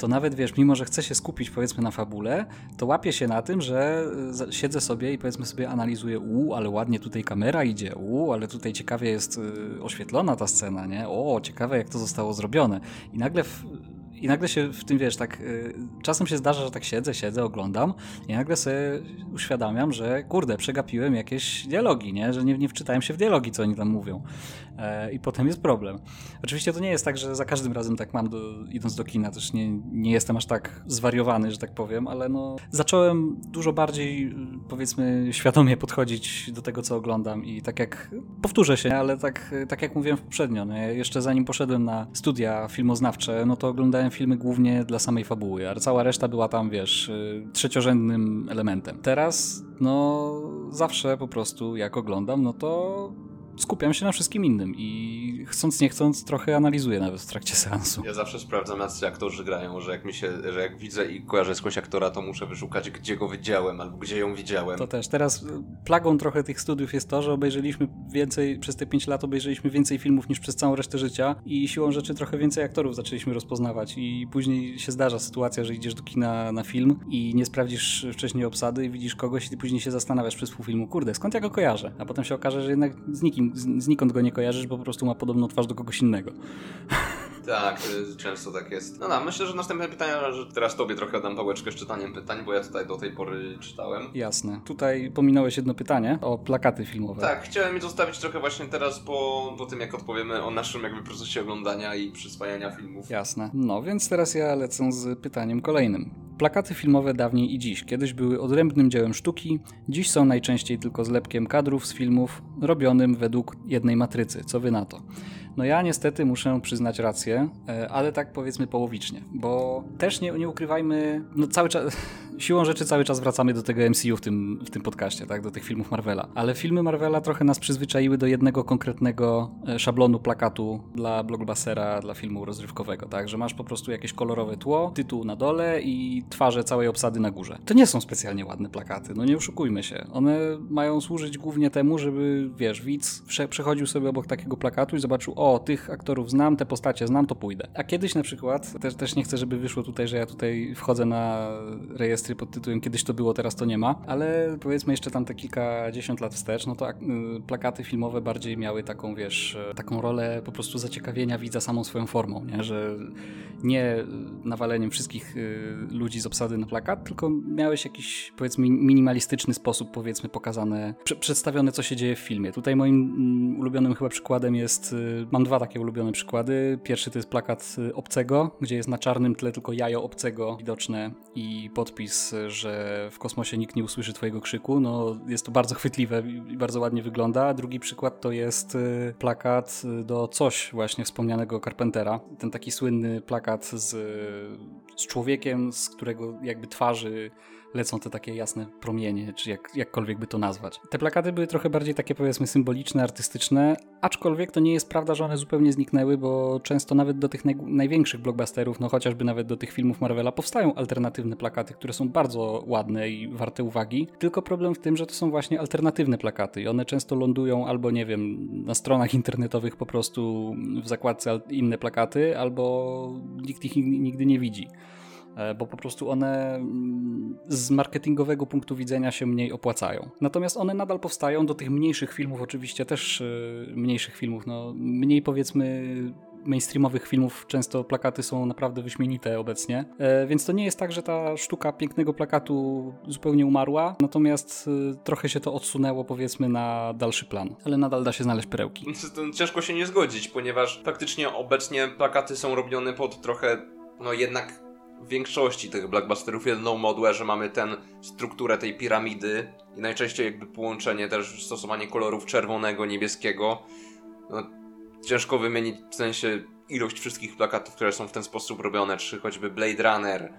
to nawet wiesz, mimo że chcę się skupić powiedzmy na fabule, to łapię się na tym, że e, siedzę sobie i powiedzmy sobie analizuję, u, ale ładnie tutaj kamera idzie, u, ale tutaj ciekawie jest e, oświetlona ta scena, nie? O, ciekawe jak to zostało zrobione. I nagle w, i nagle się w tym, wiesz, tak y, czasem się zdarza, że tak siedzę, siedzę, oglądam i nagle sobie uświadamiam, że kurde, przegapiłem jakieś dialogi, nie? Że nie, nie wczytałem się w dialogi, co oni tam mówią. E, I potem jest problem. Oczywiście to nie jest tak, że za każdym razem tak mam, do, idąc do kina, też nie, nie jestem aż tak zwariowany, że tak powiem, ale no zacząłem dużo bardziej, powiedzmy, świadomie podchodzić do tego, co oglądam i tak jak, powtórzę się, ale tak, tak jak mówiłem poprzednio, no, jeszcze zanim poszedłem na studia filmoznawcze, no to oglądałem filmy głównie dla samej fabuły, a cała reszta była tam, wiesz, y, trzeciorzędnym elementem. Teraz, no, zawsze po prostu jak oglądam, no to skupiam się na wszystkim innym i chcąc nie chcąc trochę analizuję nawet w trakcie seansu. Ja zawsze sprawdzam, jak aktorzy grają, że jak mi się, że jak widzę i kojarzę skądś aktora, to muszę wyszukać, gdzie go widziałem albo gdzie ją widziałem. To też. Teraz plagą trochę tych studiów jest to, że obejrzeliśmy więcej, przez te 5 lat obejrzeliśmy więcej filmów niż przez całą resztę życia i siłą rzeczy trochę więcej aktorów zaczęliśmy rozpoznawać i później się zdarza sytuacja, że idziesz do kina na film i nie sprawdzisz wcześniej obsady i widzisz kogoś i później się zastanawiasz przez pół filmu, kurde, skąd ja go kojarzę? A potem się okaże, że jednak z nikim znikąd go nie kojarzysz, bo po prostu ma podobną twarz do kogoś innego. Tak, często tak jest. No, no myślę, że następne pytania, że teraz tobie trochę dam pałeczkę z czytaniem pytań, bo ja tutaj do tej pory czytałem. Jasne. Tutaj pominąłeś jedno pytanie o plakaty filmowe. Tak, chciałem je zostawić trochę właśnie teraz po, po tym, jak odpowiemy o naszym jakby procesie oglądania i przyswajania filmów. Jasne. No, więc teraz ja lecę z pytaniem kolejnym. Plakaty filmowe dawniej i dziś. Kiedyś były odrębnym dziełem sztuki, dziś są najczęściej tylko zlepkiem kadrów z filmów robionym według jednej matrycy. Co wy na to? No ja niestety muszę przyznać rację, e, ale tak powiedzmy połowicznie, bo też nie, nie ukrywajmy, no cały czas siłą rzeczy cały czas wracamy do tego MCU w tym, w tym podcaście, tak, do tych filmów Marvela. Ale filmy Marvela trochę nas przyzwyczaiły do jednego konkretnego e, szablonu plakatu dla blockbustera, dla filmu rozrywkowego, tak, że masz po prostu jakieś kolorowe tło, tytuł na dole i twarze całej obsady na górze. To nie są specjalnie ładne plakaty, no nie oszukujmy się. One mają służyć głównie temu, żeby, wiesz, widz przechodził sobie obok takiego plakatu i zobaczył, o, tych aktorów znam, te postacie znam, to pójdę. A kiedyś na przykład, też, też nie chcę, żeby wyszło tutaj, że ja tutaj wchodzę na rejestry pod tytułem kiedyś to było, teraz to nie ma, ale powiedzmy jeszcze tam te kilkadziesiąt lat wstecz, no to y, plakaty filmowe bardziej miały taką, wiesz, taką rolę po prostu zaciekawienia widza samą swoją formą, nie? że nie nawaleniem wszystkich ludzi z obsady na plakat, tylko miałeś jakiś, powiedzmy, minimalistyczny sposób, powiedzmy, pokazane, przedstawione, co się dzieje w filmie. Tutaj moim mm, ulubionym chyba przykładem jest, mam dwa takie ulubione przykłady. Pierwszy to jest plakat Obcego, gdzie jest na czarnym tle tylko jajo Obcego widoczne i podpis, że w kosmosie nikt nie usłyszy twojego krzyku. No, jest to bardzo chwytliwe i bardzo ładnie wygląda. Drugi przykład to jest y, plakat do coś właśnie wspomnianego Carpentera. Ten taki słynny plakat z, z człowiekiem, z którego jakby twarzy lecą te takie jasne promienie, czy jak, jakkolwiek by to nazwać. Te plakaty były trochę bardziej takie powiedzmy symboliczne, artystyczne, aczkolwiek to nie jest prawda, że one zupełnie zniknęły, bo często nawet do tych naj, największych blockbusterów, no chociażby nawet do tych filmów Marvela powstają alternatywne plakaty, które są bardzo ładne i warte uwagi, tylko problem w tym, że to są właśnie alternatywne plakaty i one często lądują albo nie wiem, na stronach internetowych po prostu w zakładce inne plakaty, albo nikt ich nigdy nie widzi. E, bo po prostu one mm, z marketingowego punktu widzenia się mniej opłacają. Natomiast one nadal powstają do tych mniejszych filmów, oczywiście też e, mniejszych filmów, no mniej powiedzmy mainstreamowych filmów często plakaty są naprawdę wyśmienite obecnie, e, więc to nie jest tak, że ta sztuka pięknego plakatu zupełnie umarła, natomiast trochę się to odsunęło powiedzmy na dalszy plan, ale nadal da się znaleźć perełki. Ciężko się nie zgodzić, ponieważ faktycznie obecnie plakaty są robione pod trochę, no jednak większości tych blockbusterów jedną modłę, że mamy tę strukturę tej piramidy i najczęściej jakby połączenie też stosowanie kolorów czerwonego, niebieskiego. No, ciężko wymienić w sensie ilość wszystkich plakatów, które są w ten sposób robione, czy choćby Blade Runner,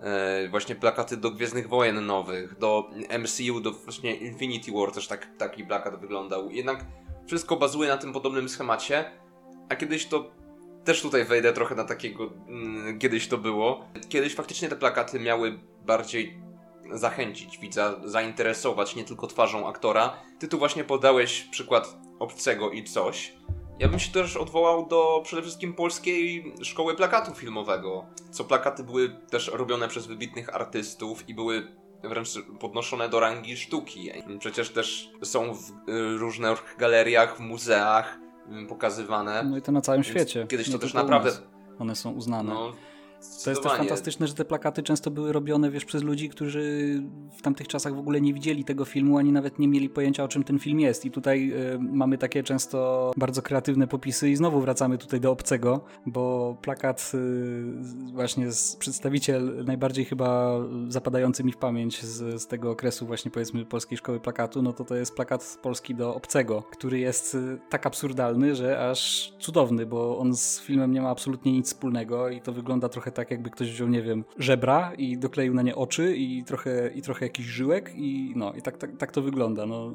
e, właśnie plakaty do Gwiezdnych Wojen nowych, do MCU, do właśnie Infinity War też tak, taki plakat wyglądał. Jednak wszystko bazuje na tym podobnym schemacie, a kiedyś to też tutaj wejdę trochę na takiego, mm, kiedyś to było. Kiedyś faktycznie te plakaty miały bardziej zachęcić widza, zainteresować nie tylko twarzą aktora. Ty tu właśnie podałeś przykład obcego i coś. Ja bym się też odwołał do przede wszystkim polskiej szkoły plakatu filmowego. Co plakaty były też robione przez wybitnych artystów i były wręcz podnoszone do rangi sztuki. Przecież też są w y, różnych galeriach, w muzeach pokazywane. No i to na całym Więc świecie. Kiedyś to też naprawdę. One są uznane. No, to jest też fantastyczne, że te plakaty często były robione, wiesz, przez ludzi, którzy w tamtych czasach w ogóle nie widzieli tego filmu, ani nawet nie mieli pojęcia, o czym ten film jest. I tutaj y, mamy takie często bardzo kreatywne popisy i znowu wracamy tutaj do obcego, bo plakat y, właśnie z przedstawiciel najbardziej chyba zapadający mi w pamięć z, z tego okresu właśnie powiedzmy Polskiej Szkoły Plakatu, no to to jest plakat polski do obcego, który jest y, tak absurdalny, że aż cudowny, bo on z filmem nie ma absolutnie nic wspólnego i to wygląda trochę tak, jakby ktoś wziął, nie wiem, żebra i dokleił na nie oczy i trochę, i trochę jakiś żyłek i no, i tak, tak, tak to wygląda. No,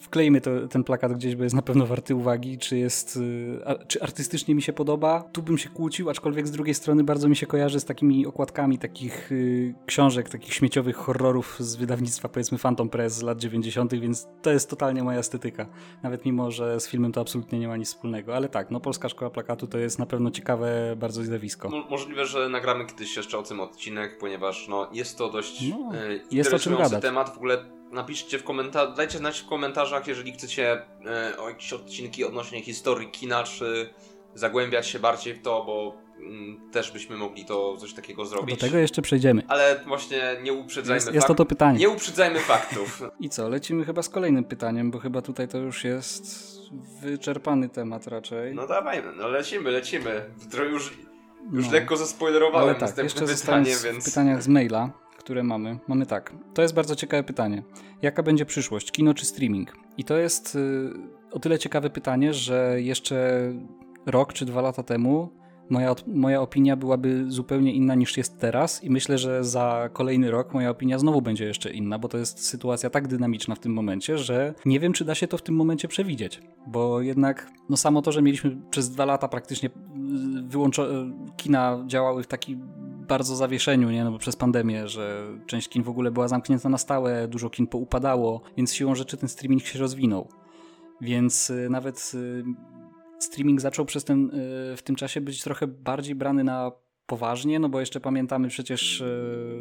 wklejmy to, ten plakat gdzieś, bo jest na pewno warty uwagi, czy jest, y, a, czy artystycznie mi się podoba. Tu bym się kłócił, aczkolwiek z drugiej strony bardzo mi się kojarzy z takimi okładkami takich y, książek, takich śmieciowych horrorów z wydawnictwa powiedzmy Phantom Press z lat 90., więc to jest totalnie moja estetyka. Nawet mimo, że z filmem to absolutnie nie ma nic wspólnego, ale tak, no Polska Szkoła Plakatu to jest na pewno ciekawe bardzo zjawisko. Mo możliwe, że nagramy kiedyś jeszcze o tym odcinek, ponieważ no, jest to dość no, y, gadać. temat. W ogóle napiszcie w komentarzach, dajcie znać w komentarzach, jeżeli chcecie y, o jakieś odcinki odnośnie historii kina, czy zagłębiać się bardziej w to, bo mm, też byśmy mogli to coś takiego zrobić. Do tego jeszcze przejdziemy. Ale właśnie nie uprzedzajmy Jest, jest to to pytanie. Nie uprzedzajmy faktów. I co, lecimy chyba z kolejnym pytaniem, bo chyba tutaj to już jest wyczerpany temat raczej. No dawaj, no lecimy, lecimy. To już już no. lekko zaspoilerowałem Ale tak, jeszcze pytanie, więc... w pytaniach z maila, które mamy. Mamy tak. To jest bardzo ciekawe pytanie. Jaka będzie przyszłość? Kino czy streaming? I to jest y, o tyle ciekawe pytanie, że jeszcze rok czy dwa lata temu moja, moja opinia byłaby zupełnie inna niż jest teraz i myślę, że za kolejny rok moja opinia znowu będzie jeszcze inna, bo to jest sytuacja tak dynamiczna w tym momencie, że nie wiem, czy da się to w tym momencie przewidzieć, bo jednak no samo to, że mieliśmy przez dwa lata praktycznie wyłączone, kina działały w taki bardzo zawieszeniu, nie? No bo przez pandemię, że część kin w ogóle była zamknięta na stałe, dużo kin poupadało, więc siłą rzeczy ten streaming się rozwinął. Więc y, nawet y, streaming zaczął przez ten, y, w tym czasie być trochę bardziej brany na poważnie, no bo jeszcze pamiętamy przecież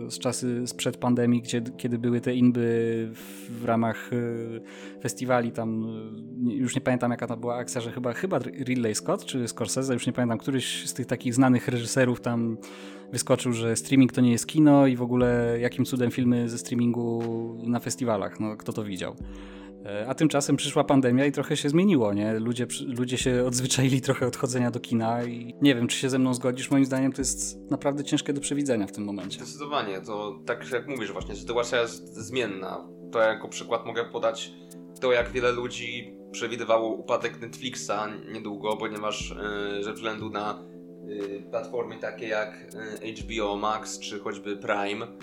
z czasy sprzed pandemii, gdzie, kiedy były te inby w, ramach festiwali tam, już nie pamiętam jaka to była akcja, że chyba, chyba Ridley Scott czy Scorsese, już nie pamiętam, któryś z tych takich znanych reżyserów tam wyskoczył, że streaming to nie jest kino i w ogóle jakim cudem filmy ze streamingu na festiwalach, no kto to widział. E, a tymczasem przyszła pandemia i trochę się zmieniło, nie? Ludzie, ludzie się odzwyczaili trochę od chodzenia do kina i nie wiem, czy się ze mną zgodzisz, moim zdaniem to jest naprawdę ciężkie do przewidzenia w tym momencie. Zdecydowanie, to tak jak mówisz właśnie, sytuacja jest zmienna. To jako przykład mogę podać to, jak wiele ludzi przewidywało upadek Netflixa niedługo, ponieważ yy, ze względu na platformy takie jak y, HBO Max czy choćby Prime.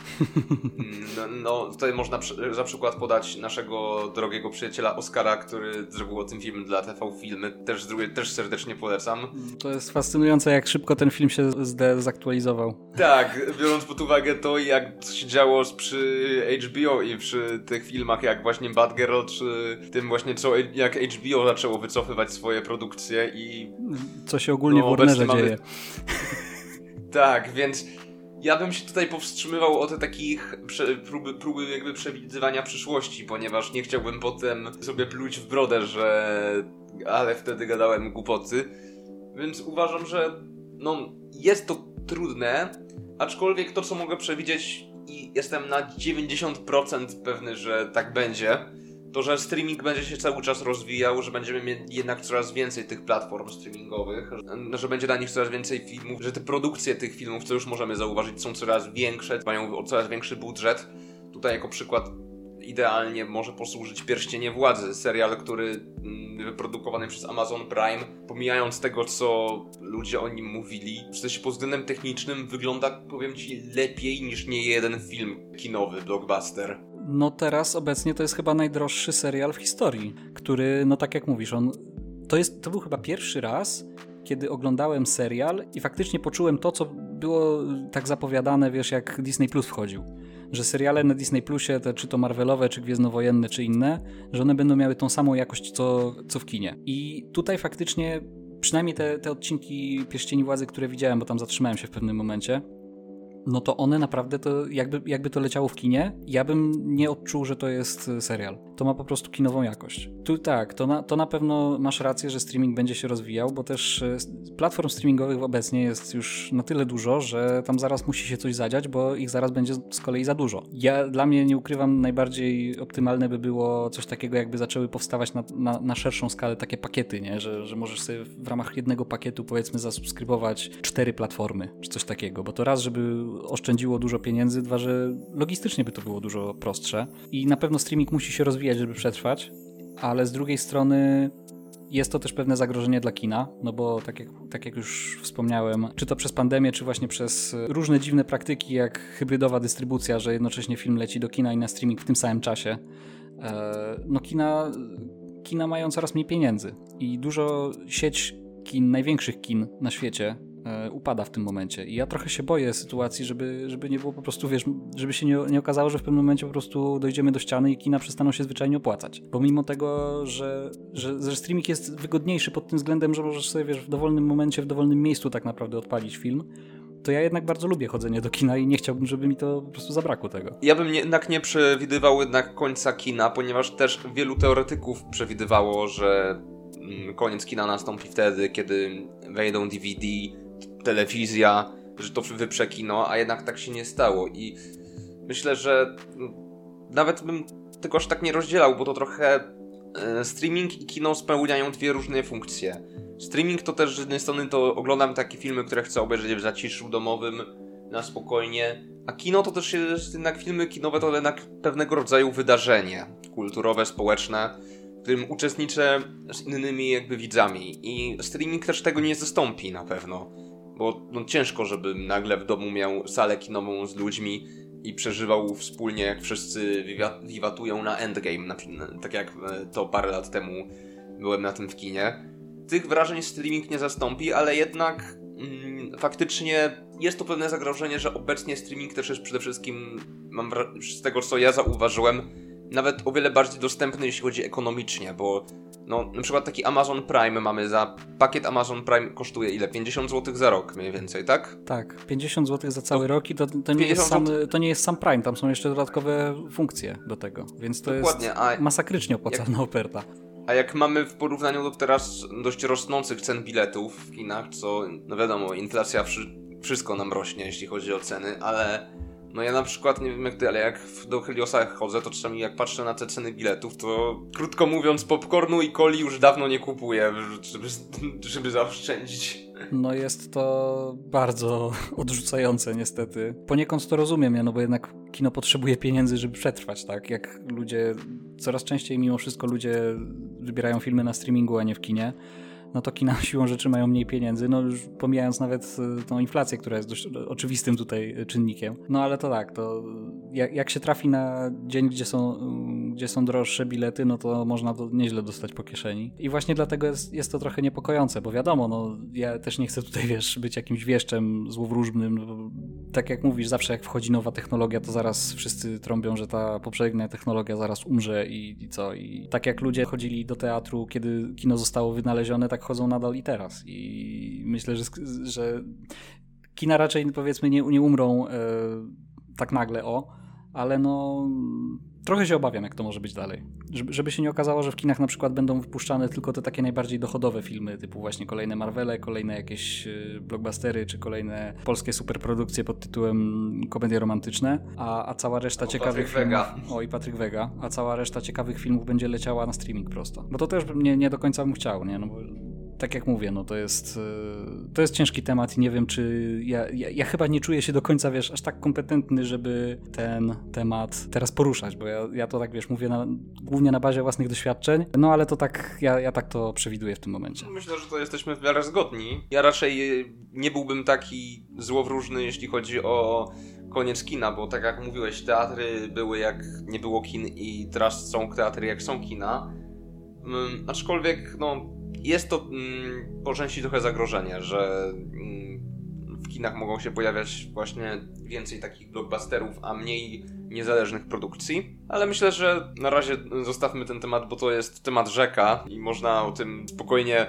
Mm, no, no tutaj można za przykład podać naszego drogiego przyjaciela Oscara, który zrobił o tym film dla TV Filmy. Też, też serdecznie polecam. To jest fascynujące, jak szybko ten film się zdezaktualizował. Tak, biorąc pod uwagę to, jak się działo przy HBO i przy tych filmach jak właśnie Bad Girl, czy tym właśnie, co, jak HBO zaczęło wycofywać swoje produkcje i... Co się ogólnie no, w Warnerze dzieje. Mamy tak, więc ja bym się tutaj powstrzymywał od takich próby, próby jakby przewidywania przyszłości, ponieważ nie chciałbym potem sobie pluć w brodę, że ale wtedy gadałem głupoty. Więc uważam, że no, jest to trudne, aczkolwiek to, co mogę przewidzieć i jestem na 90% pewny, że tak będzie, to, że streaming będzie się cały czas rozwijał, że będziemy mieć jednak coraz więcej tych platform streamingowych, że będzie na nich coraz więcej filmów, że te produkcje tych filmów, co już możemy zauważyć, są coraz większe, mają coraz większy budżet. Tutaj jako przykład idealnie może posłużyć Pierścienie Władzy, serial, który mm, wyprodukowany przez Amazon Prime, pomijając tego, co ludzie o nim mówili, w sensie pod względem technicznym wygląda, powiem Ci, lepiej niż nie jeden film kinowy, blockbuster. No teraz obecnie to jest chyba najdroższy serial w historii, który, no tak jak mówisz, on to, jest, to był chyba pierwszy raz, kiedy oglądałem serial i faktycznie poczułem to, co było tak zapowiadane, wiesz, jak Disney Plus wchodził. Że seriale na Disney Plusie, te, czy to Marvelowe, czy Gwiezdnowojenne, czy inne, że one będą miały tą samą jakość, co, co w kinie. I tutaj faktycznie, przynajmniej te, te odcinki Pierścieni Władzy, które widziałem, bo tam zatrzymałem się w pewnym momencie, no to one naprawdę to, jakby, jakby to leciało w kinie, ja bym nie odczuł, że to jest e, serial. To ma po prostu kinową jakość. Tu tak, to na, to na pewno masz rację, że streaming będzie się rozwijał, bo też e, platform streamingowych obecnie jest już na tyle dużo, że tam zaraz musi się coś zadziać, bo ich zaraz będzie z kolei za dużo. Ja dla mnie nie ukrywam, najbardziej optymalne by było coś takiego, jakby zaczęły powstawać na, na, na szerszą skalę takie pakiety, nie? Że, że możesz sobie w ramach jednego pakietu powiedzmy zasubskrybować cztery platformy, czy coś takiego, bo to raz, żeby oszczędziło dużo pieniędzy, dwa, że logistycznie by to było dużo prostsze. I na pewno streaming musi się rozwijać, żeby przetrwać, ale z drugiej strony jest to też pewne zagrożenie dla kina, no bo tak jak, tak jak już wspomniałem, czy to przez pandemię, czy właśnie przez różne dziwne praktyki, jak hybrydowa dystrybucja, że jednocześnie film leci do kina i na streaming w tym samym czasie, e, no kina, kina mają coraz mniej pieniędzy i dużo sieć kin, największych kin na świecie upada w tym momencie. I ja trochę się boję sytuacji, żeby, żeby nie było po prostu, wiesz, żeby się nie, nie okazało, że w pewnym momencie po prostu dojdziemy do ściany i kina przestaną się zwyczajnie opłacać. Pomimo tego, że, że, że streaming jest wygodniejszy pod tym względem, że możesz sobie, wiesz, w dowolnym momencie, w dowolnym miejscu tak naprawdę odpalić film, to ja jednak bardzo lubię chodzenie do kina i nie chciałbym, żeby mi to po prostu zabrakło tego. Ja bym jednak nie przewidywał jednak końca kina, ponieważ też wielu teoretyków przewidywało, że mm, koniec kina nastąpi wtedy, kiedy wejdą DVD, telewizja, że to wyprze kino, a jednak tak się nie stało. I myślę, że nawet bym tego aż tak nie rozdzielał, bo to trochę e, streaming i kino spełniają dwie różne funkcje. Streaming to też z jednej strony to oglądam takie filmy, które chcę obejrzeć w zaciszu domowym, na spokojnie, a kino to też jest jednak filmy kinowe to jednak pewnego rodzaju wydarzenie kulturowe, społeczne, w którym uczestniczę z innymi jakby widzami. I streaming też tego nie zastąpi na pewno bo no, ciężko, żeby nagle w domu miał salę kinową z ludźmi i przeżywał wspólnie, jak wszyscy wiwatują na Endgame, na, tak jak e, to parę lat temu byłem na tym w kinie. Tych wrażeń streaming nie zastąpi, ale jednak mm, faktycznie jest to pewne zagrożenie, że obecnie streaming też jest przede wszystkim, mam z tego co ja zauważyłem, nawet o wiele bardziej dostępny, jeśli chodzi ekonomicznie, bo no, na przykład taki Amazon Prime mamy za. Pakiet Amazon Prime kosztuje ile? 50 zł za rok mniej więcej, tak? Tak, 50 zł za cały to, rok i to, to, nie jest sam, to nie jest sam Prime, tam są jeszcze dodatkowe funkcje do tego, więc to Dokładnie, jest a masakrycznie opłacalna jak, oferta. A jak mamy w porównaniu do teraz dość rosnących cen biletów w kinach, co no wiadomo, inflacja wszystko nam rośnie, jeśli chodzi o ceny, ale no ja na przykład, nie wiem jak ty, ale jak do Heliosa chodzę, to czasami jak patrzę na te ceny biletów, to krótko mówiąc popcornu i coli już dawno nie kupuję, żeby, żeby zaoszczędzić. No jest to bardzo odrzucające niestety. Poniekąd to rozumiem, ja, no bo jednak kino potrzebuje pieniędzy, żeby przetrwać, tak? Jak ludzie, coraz częściej mimo wszystko ludzie wybierają filmy na streamingu, a nie w kinie no to kina siłą rzeczy mają mniej pieniędzy, no już pomijając nawet y, tą inflację, która jest dość oczywistym tutaj y, czynnikiem. No ale to tak, to jak, jak się trafi na dzień, gdzie są, y, gdzie są droższe bilety, no to można nieźle dostać po kieszeni. I właśnie dlatego jest, jest to trochę niepokojące, bo wiadomo, no ja też nie chcę tutaj, wiesz, być jakimś wieszczem złowróżnym. No, tak jak mówisz, zawsze jak wchodzi nowa technologia, to zaraz wszyscy trąbią, że ta poprzednia technologia zaraz umrze i, i co. I tak jak ludzie chodzili do teatru, kiedy kino zostało wynalezione, tak chodzą nadal i teraz. I myślę, że, że kina raczej powiedzmy nie, nie umrą e, tak nagle, o, ale no trochę się obawiam, jak to może być dalej. Żeby, się nie okazało, że w kinach na przykład będą wypuszczane tylko te takie najbardziej dochodowe filmy, typu właśnie kolejne Marvele, kolejne jakieś e, blockbustery, czy kolejne polskie superprodukcje pod tytułem komedie romantyczne, a, a cała reszta o, ciekawych Patryk filmów... Vega. O, i Patryk Wega. A cała reszta ciekawych filmów będzie leciała na streaming prosto. Bo to też nie, nie do końca bym chciał, nie? No bo tak jak mówię, no to jest, e, to jest ciężki temat i nie wiem, czy ja, ja, ja, chyba nie czuję się do końca, wiesz, aż tak kompetentny, żeby ten temat teraz poruszać, bo ja, ja to tak, wiesz, mówię na, głównie na bazie własnych doświadczeń, no ale to tak, ja, ja tak to przewiduję w tym momencie. Myślę, że to jesteśmy w miarę zgodni. Ja raczej nie byłbym taki złowróżny, jeśli chodzi o koniec kina, bo tak jak mówiłeś, teatry były jak nie było kin i teraz są teatry jak są kina. Um, aczkolwiek, no, jest to mm, po części trochę zagrożenie, że mm, w kinach mogą się pojawiać właśnie więcej takich blockbusterów, a mniej niezależnych produkcji. Ale myślę, że na razie zostawmy ten temat, bo to jest temat rzeka i można o tym spokojnie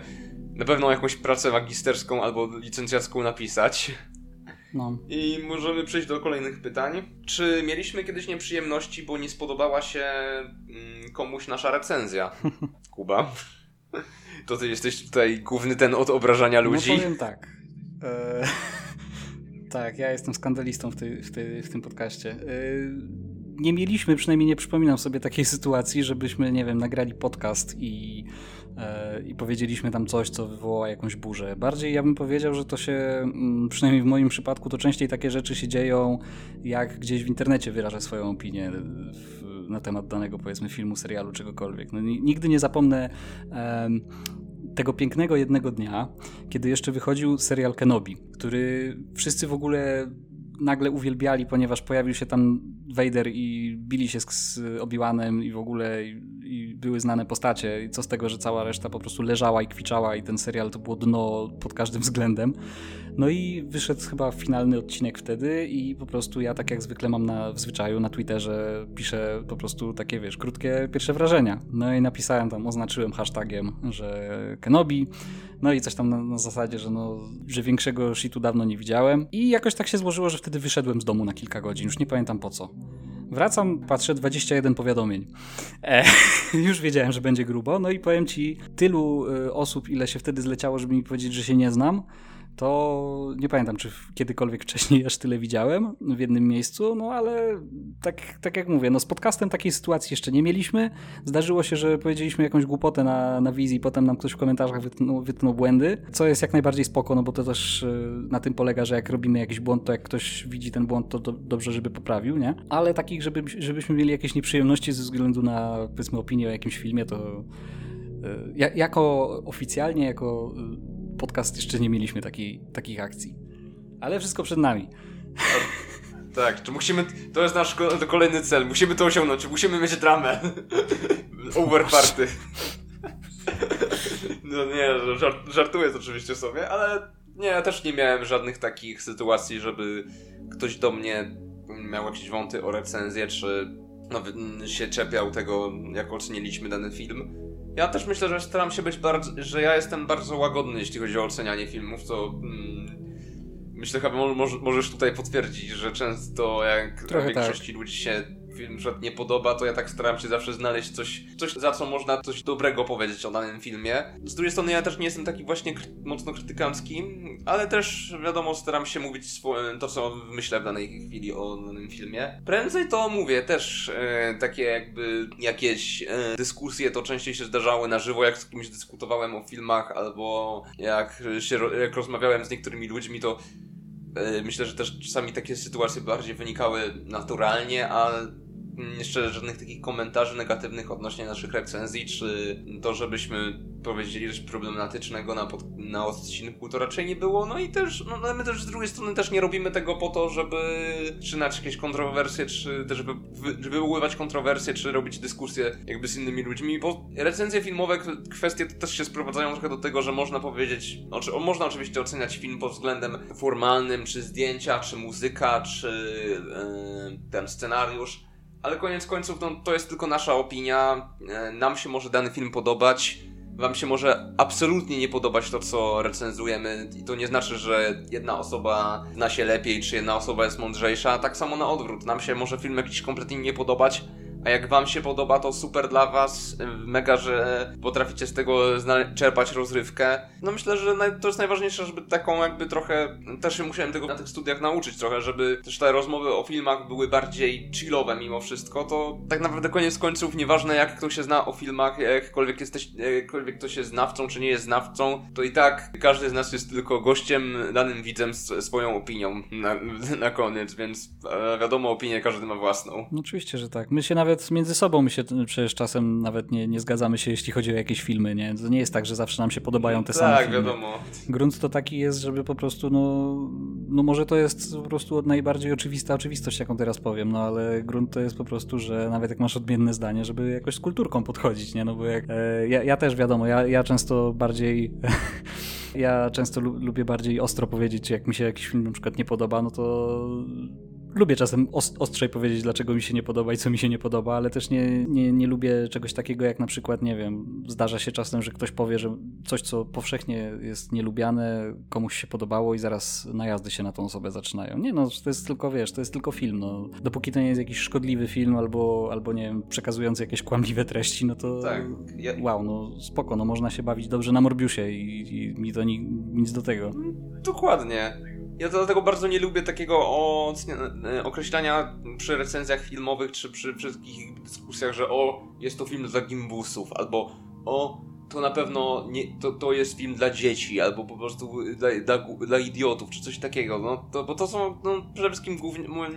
na pewno jakąś pracę magisterską albo licencjacką napisać. No. I możemy przejść do kolejnych pytań. Czy mieliśmy kiedyś nieprzyjemności, bo nie spodobała się mm, komuś nasza recenzja? Kuba. To ty jesteś tutaj główny ten od obrażania no ludzi? No powiem tak. E... tak, ja jestem skandalistą w, tej, w, tej, w tym podcaście. E... Nie mieliśmy, przynajmniej nie przypominam sobie takiej sytuacji, żebyśmy, nie wiem, nagrali podcast i, e... i powiedzieliśmy tam coś, co wywoła jakąś burzę. Bardziej ja bym powiedział, że to się, mm, przynajmniej w moim przypadku, to częściej takie rzeczy się dzieją, jak gdzieś w internecie wyrażę swoją opinię na temat danego, powiedzmy, filmu, serialu, czegokolwiek. No, nigdy nie zapomnę tego pięknego jednego dnia, kiedy jeszcze wychodził serial Kenobi, który wszyscy w ogóle nagle uwielbiali, ponieważ pojawił się tam Vader i bili się z Obi-Wanem i w ogóle i, i, były znane postacie i co z tego, że cała reszta po prostu leżała i kwiczała i ten serial to było dno pod każdym względem. No i wyszedł chyba finalny odcinek wtedy i po prostu ja tak jak zwykle mam na, w zwyczaju na Twitterze piszę po prostu takie, wiesz, krótkie pierwsze wrażenia. No i napisałem tam, oznaczyłem hashtagiem, że Kenobi, no i coś tam na, na zasadzie, że no, że większego shitu dawno nie widziałem i jakoś tak się złożyło, że wtedy wyszedłem z domu na kilka godzin, już nie pamiętam po co. Wracam, patrzę, 21 powiadomień. E, już wiedziałem, że będzie grubo. No i powiem ci, tylu y, osób, ile się wtedy zleciało, żeby mi powiedzieć, że się nie znam, to nie pamiętam, czy kiedykolwiek wcześniej aż tyle widziałem w jednym miejscu, no ale tak, tak jak mówię, no z podcastem takiej sytuacji jeszcze nie mieliśmy. Zdarzyło się, że powiedzieliśmy jakąś głupotę na, na wizji, potem nam ktoś w komentarzach wytnął, wytnął błędy, co jest jak najbardziej spoko, no bo to też y, na tym polega, że jak robimy jakiś błąd, to jak ktoś widzi ten błąd, to do, dobrze, żeby poprawił, nie? Ale takich, żeby, żebyśmy mieli jakieś nieprzyjemności ze względu na, powiedzmy, opinię o jakimś filmie, to y, jako oficjalnie, jako y, podcast jeszcze nie mieliśmy takiej, takich akcji. Ale wszystko przed nami. Tak, czy musimy. To jest nasz kolejny cel. Musimy to osiągnąć. Musimy mieć dramę. Over party. No nie, żart, żartuję oczywiście sobie, ale nie, ja też nie miałem żadnych takich sytuacji, żeby ktoś do mnie miał jakieś wąty o recenzję, czy no, się czepiał tego, jak oceniliśmy dany film. Ja też myślę, że staram się być bardzo, że ja jestem bardzo łagodny, jeśli chodzi o ocenianie filmów, to mm, myślę, chyba możesz tutaj potwierdzić, że często jak Trochę większości tak. ludzi się film przykład nie podoba, to ja tak staram się zawsze znaleźć coś, coś, za co można coś dobrego powiedzieć o danym filmie. Z drugiej strony ja też nie jestem taki właśnie kry mocno krytykancki, ale też wiadomo, staram się mówić to, co myślę w danej chwili o danym filmie. Prędzej to mówię, też e, takie jakby jakieś e, dyskusje to częściej się zdarzały na żywo, jak z kimś dyskutowałem o filmach, albo jak się jak rozmawiałem z niektórymi ludźmi, to e, Myślę, że też czasami takie sytuacje bardziej wynikały naturalnie, a jeszcze żadnych takich komentarzy negatywnych odnośnie naszych recenzji, czy to, żebyśmy powiedzieli coś problematycznego na, pod, na odcinku, to raczej nie było. No i też, no, no my też z drugiej strony też nie robimy tego po to, żeby trzynać jakieś kontrowersje, czy też żeby, wywoływać kontrowersje, czy robić dyskusje jakby z innymi ludźmi, bo recenzje filmowe, kwestie też się sprowadzają trochę do tego, że można powiedzieć, znaczy, można oczywiście oceniać film pod względem formalnym, czy zdjęcia, czy muzyka, czy yy, ten scenariusz, ale koniec końców no, to jest tylko nasza opinia. E, nam się może dany film podobać, wam się może absolutnie nie podobać to, co recenzujemy i to nie znaczy, że jedna osoba zna się lepiej, czy jedna osoba jest mądrzejsza. Tak samo na odwrót. Nam się może film jakiś kompletnie nie podobać, a jak wam się podoba, to super dla was. Mega, że potraficie z tego czerpać rozrywkę. No myślę, że to jest najważniejsze, żeby taką jakby trochę... Też się musiałem tego na tych studiach nauczyć trochę, żeby też te rozmowy o filmach były bardziej chillowe mimo wszystko. To tak naprawdę koniec końców, nieważne jak ktoś się zna o filmach, jakkolwiek jesteś, jakkolwiek ktoś jest znawcą, czy nie jest znawcą, to i tak każdy z nas jest tylko gościem, danym widzem z swoją opinią na, na koniec, więc e, wiadomo, opinię każdy ma własną. No oczywiście, że tak. My się nawet nawet między sobą my się przecież czasem nawet nie, nie zgadzamy się, jeśli chodzi o jakieś filmy, nie? To nie jest tak, że zawsze nam się podobają te tak, same filmy. Tak, wiadomo. Grunt to taki jest, żeby po prostu, no, no może to jest po prostu najbardziej oczywista oczywistość, jaką teraz powiem, no ale grunt to jest po prostu, że nawet jak masz odmienne zdanie, żeby jakoś z kulturką podchodzić, nie? No bo jak, e, ja, ja też wiadomo, ja, ja często bardziej ja często lubię bardziej ostro powiedzieć, jak mi się jakiś film na przykład nie podoba, no to lubię czasem ostrzej powiedzieć, dlaczego mi się nie podoba i co mi się nie podoba, ale też nie, nie, nie lubię czegoś takiego, jak na przykład, nie wiem, zdarza się czasem, że ktoś powie, że coś, co powszechnie jest nielubiane, komuś się podobało i zaraz najazdy się na tą osobę zaczynają. Nie no, to jest tylko, wiesz, to jest tylko film, no. Dopóki to nie jest jakiś szkodliwy film albo, albo nie wiem, przekazujący jakieś kłamliwe treści, no to tak. ja... wow, no spoko, no można się bawić dobrze na Morbiusie i, i mi to ni nic do tego. Dokładnie. Ja dlatego bardzo nie lubię takiego e, określania przy recenzjach filmowych czy przy wszystkich dyskusjach, że o, jest to film dla gimbusów, albo o, to na pewno nie, to, to jest film dla dzieci, albo po prostu dla, dla, dla idiotów, czy coś takiego. No, to, bo to są no, przede wszystkim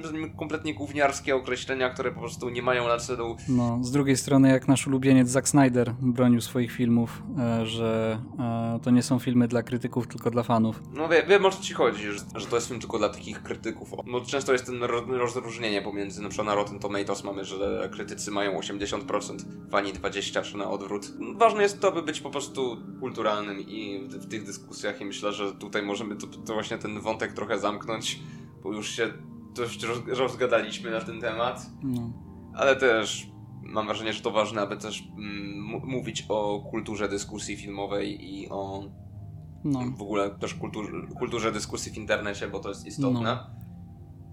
zdaniem kompletnie gówniarskie określenia, które po prostu nie mają na celu. No, z drugiej strony, jak nasz ulubieniec Zack Snyder bronił swoich filmów, e, że e, to nie są filmy dla krytyków, tylko dla fanów. No wie, wiem o co ci chodzi, że, że to jest film tylko dla takich krytyków. No, często jest ten rozróżnienie pomiędzy, na przykład na Rotten Tomatoes mamy, że krytycy mają 80%, fani 20% czy na odwrót. Ważne jest to, aby być po prostu kulturalnym i w, w tych dyskusjach i myślę, że tutaj możemy to, to, właśnie ten wątek trochę zamknąć, bo już się dość roz, rozgadaliśmy na ten temat. No. Ale też mam wrażenie, że to ważne, aby też mm, mówić o kulturze dyskusji filmowej i o no. w ogóle też kultur, kulturze dyskusji w internecie, bo to jest istotne. No.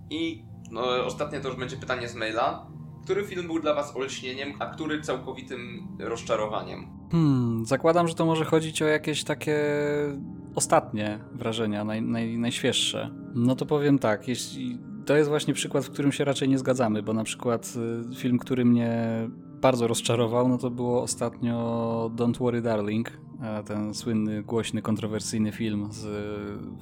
I no, ostatnie to już będzie pytanie z maila. Który film był dla Was olśnieniem, a który całkowitym rozczarowaniem? Hmm, zakładam, że to może chodzić o jakieś takie ostatnie wrażenia, naj, naj, najświeższe. No to powiem tak, jeśli to jest właśnie przykład, w którym się raczej nie zgadzamy, bo na przykład y, film, który mnie bardzo rozczarował, no to było ostatnio Don't Worry Darling ten słynny, głośny, kontrowersyjny film z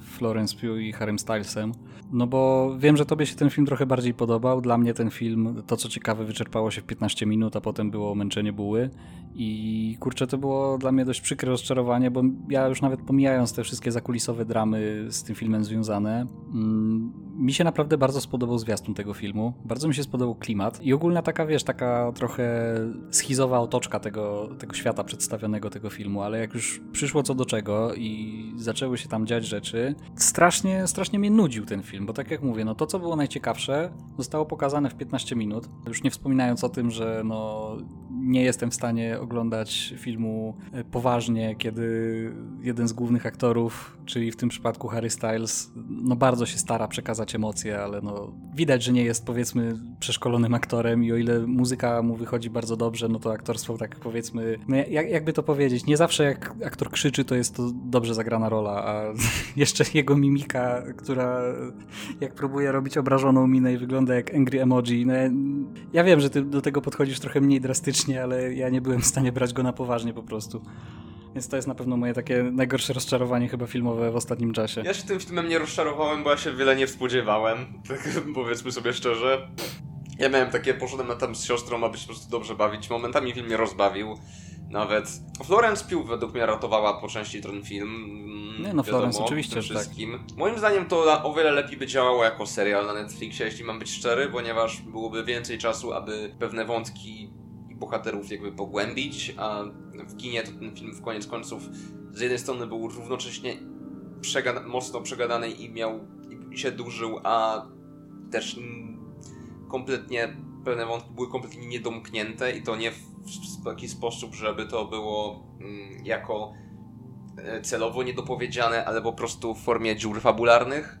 Florence Pugh i Harrym Stylesem. No bo wiem, że tobie się ten film trochę bardziej podobał. Dla mnie ten film, to co ciekawe, wyczerpało się w 15 minut, a potem było męczenie buły. I kurczę, to było dla mnie dość przykre rozczarowanie, bo ja już nawet pomijając te wszystkie zakulisowe dramy z tym filmem związane, mm, mi się naprawdę bardzo spodobał zwiastun tego filmu. Bardzo mi się spodobał klimat i ogólna taka, wiesz, taka trochę schizowa otoczka tego, tego świata przedstawionego tego filmu, ale jak już przyszło co do czego i zaczęły się tam dziać rzeczy, strasznie, strasznie mnie nudził ten film, bo tak jak mówię, no to co było najciekawsze, zostało pokazane w 15 minut, już nie wspominając o tym, że no nie jestem w stanie oglądać filmu e, poważnie, kiedy jeden z głównych aktorów, czyli w tym przypadku Harry Styles, no bardzo się stara przekazać emocje, ale no widać, że nie jest powiedzmy przeszkolonym aktorem i o ile muzyka mu wychodzi bardzo dobrze, no to aktorstwo tak powiedzmy, no jak, jakby to powiedzieć, nie zawsze jak aktor krzyczy, to jest to dobrze zagrana rola, a jeszcze jego mimika, która jak próbuje robić obrażoną minę i wygląda jak angry emoji, no ja wiem, że ty do tego podchodzisz trochę mniej drastycznie, ale ja nie byłem w stanie brać go na poważnie po prostu. Więc to jest na pewno moje takie najgorsze rozczarowanie chyba filmowe w ostatnim czasie. Ja się tym filmem nie rozczarowałem, bo ja się wiele nie spodziewałem. Tak powiedzmy sobie szczerze. Ja miałem takie, poszedłem tam z siostrą, aby się po prostu dobrze bawić. Momentami film mnie rozbawił. Nawet Florence Pugh według mnie ratowała po części ten film. Mm, nie no, Florence oczywiście, tak. wszystkim. Tak. Moim zdaniem to o wiele lepiej by działało jako serial na Netflixie, jeśli mam być szczery, ponieważ byłoby więcej czasu, aby pewne wątki bohaterów jakby pogłębić, a w kinie to ten film w koniec końców z jednej strony był równocześnie przegada mocno przegadany i miał i się dłużył, a też kompletnie pewne wątki były kompletnie niedomknięte i to nie w, taki sposób, żeby to było mm, jako e, celowo niedopowiedziane, ale po prostu w formie dziur fabularnych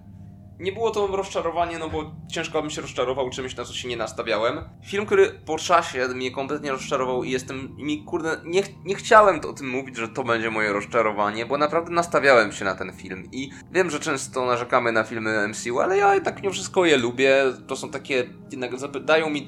nie było to rozczarowanie, no bo ciężko bym się rozczarował czymś, na co się nie nastawiałem. Film, który po czasie mnie kompletnie rozczarował i jestem, mi kurde, nie, nie chciałem o tym mówić, że to będzie moje rozczarowanie, bo naprawdę nastawiałem się na ten film. I wiem, że często narzekamy na filmy MCU, ale ja jednak mimo wszystko je lubię, to są takie, jednak dają mi,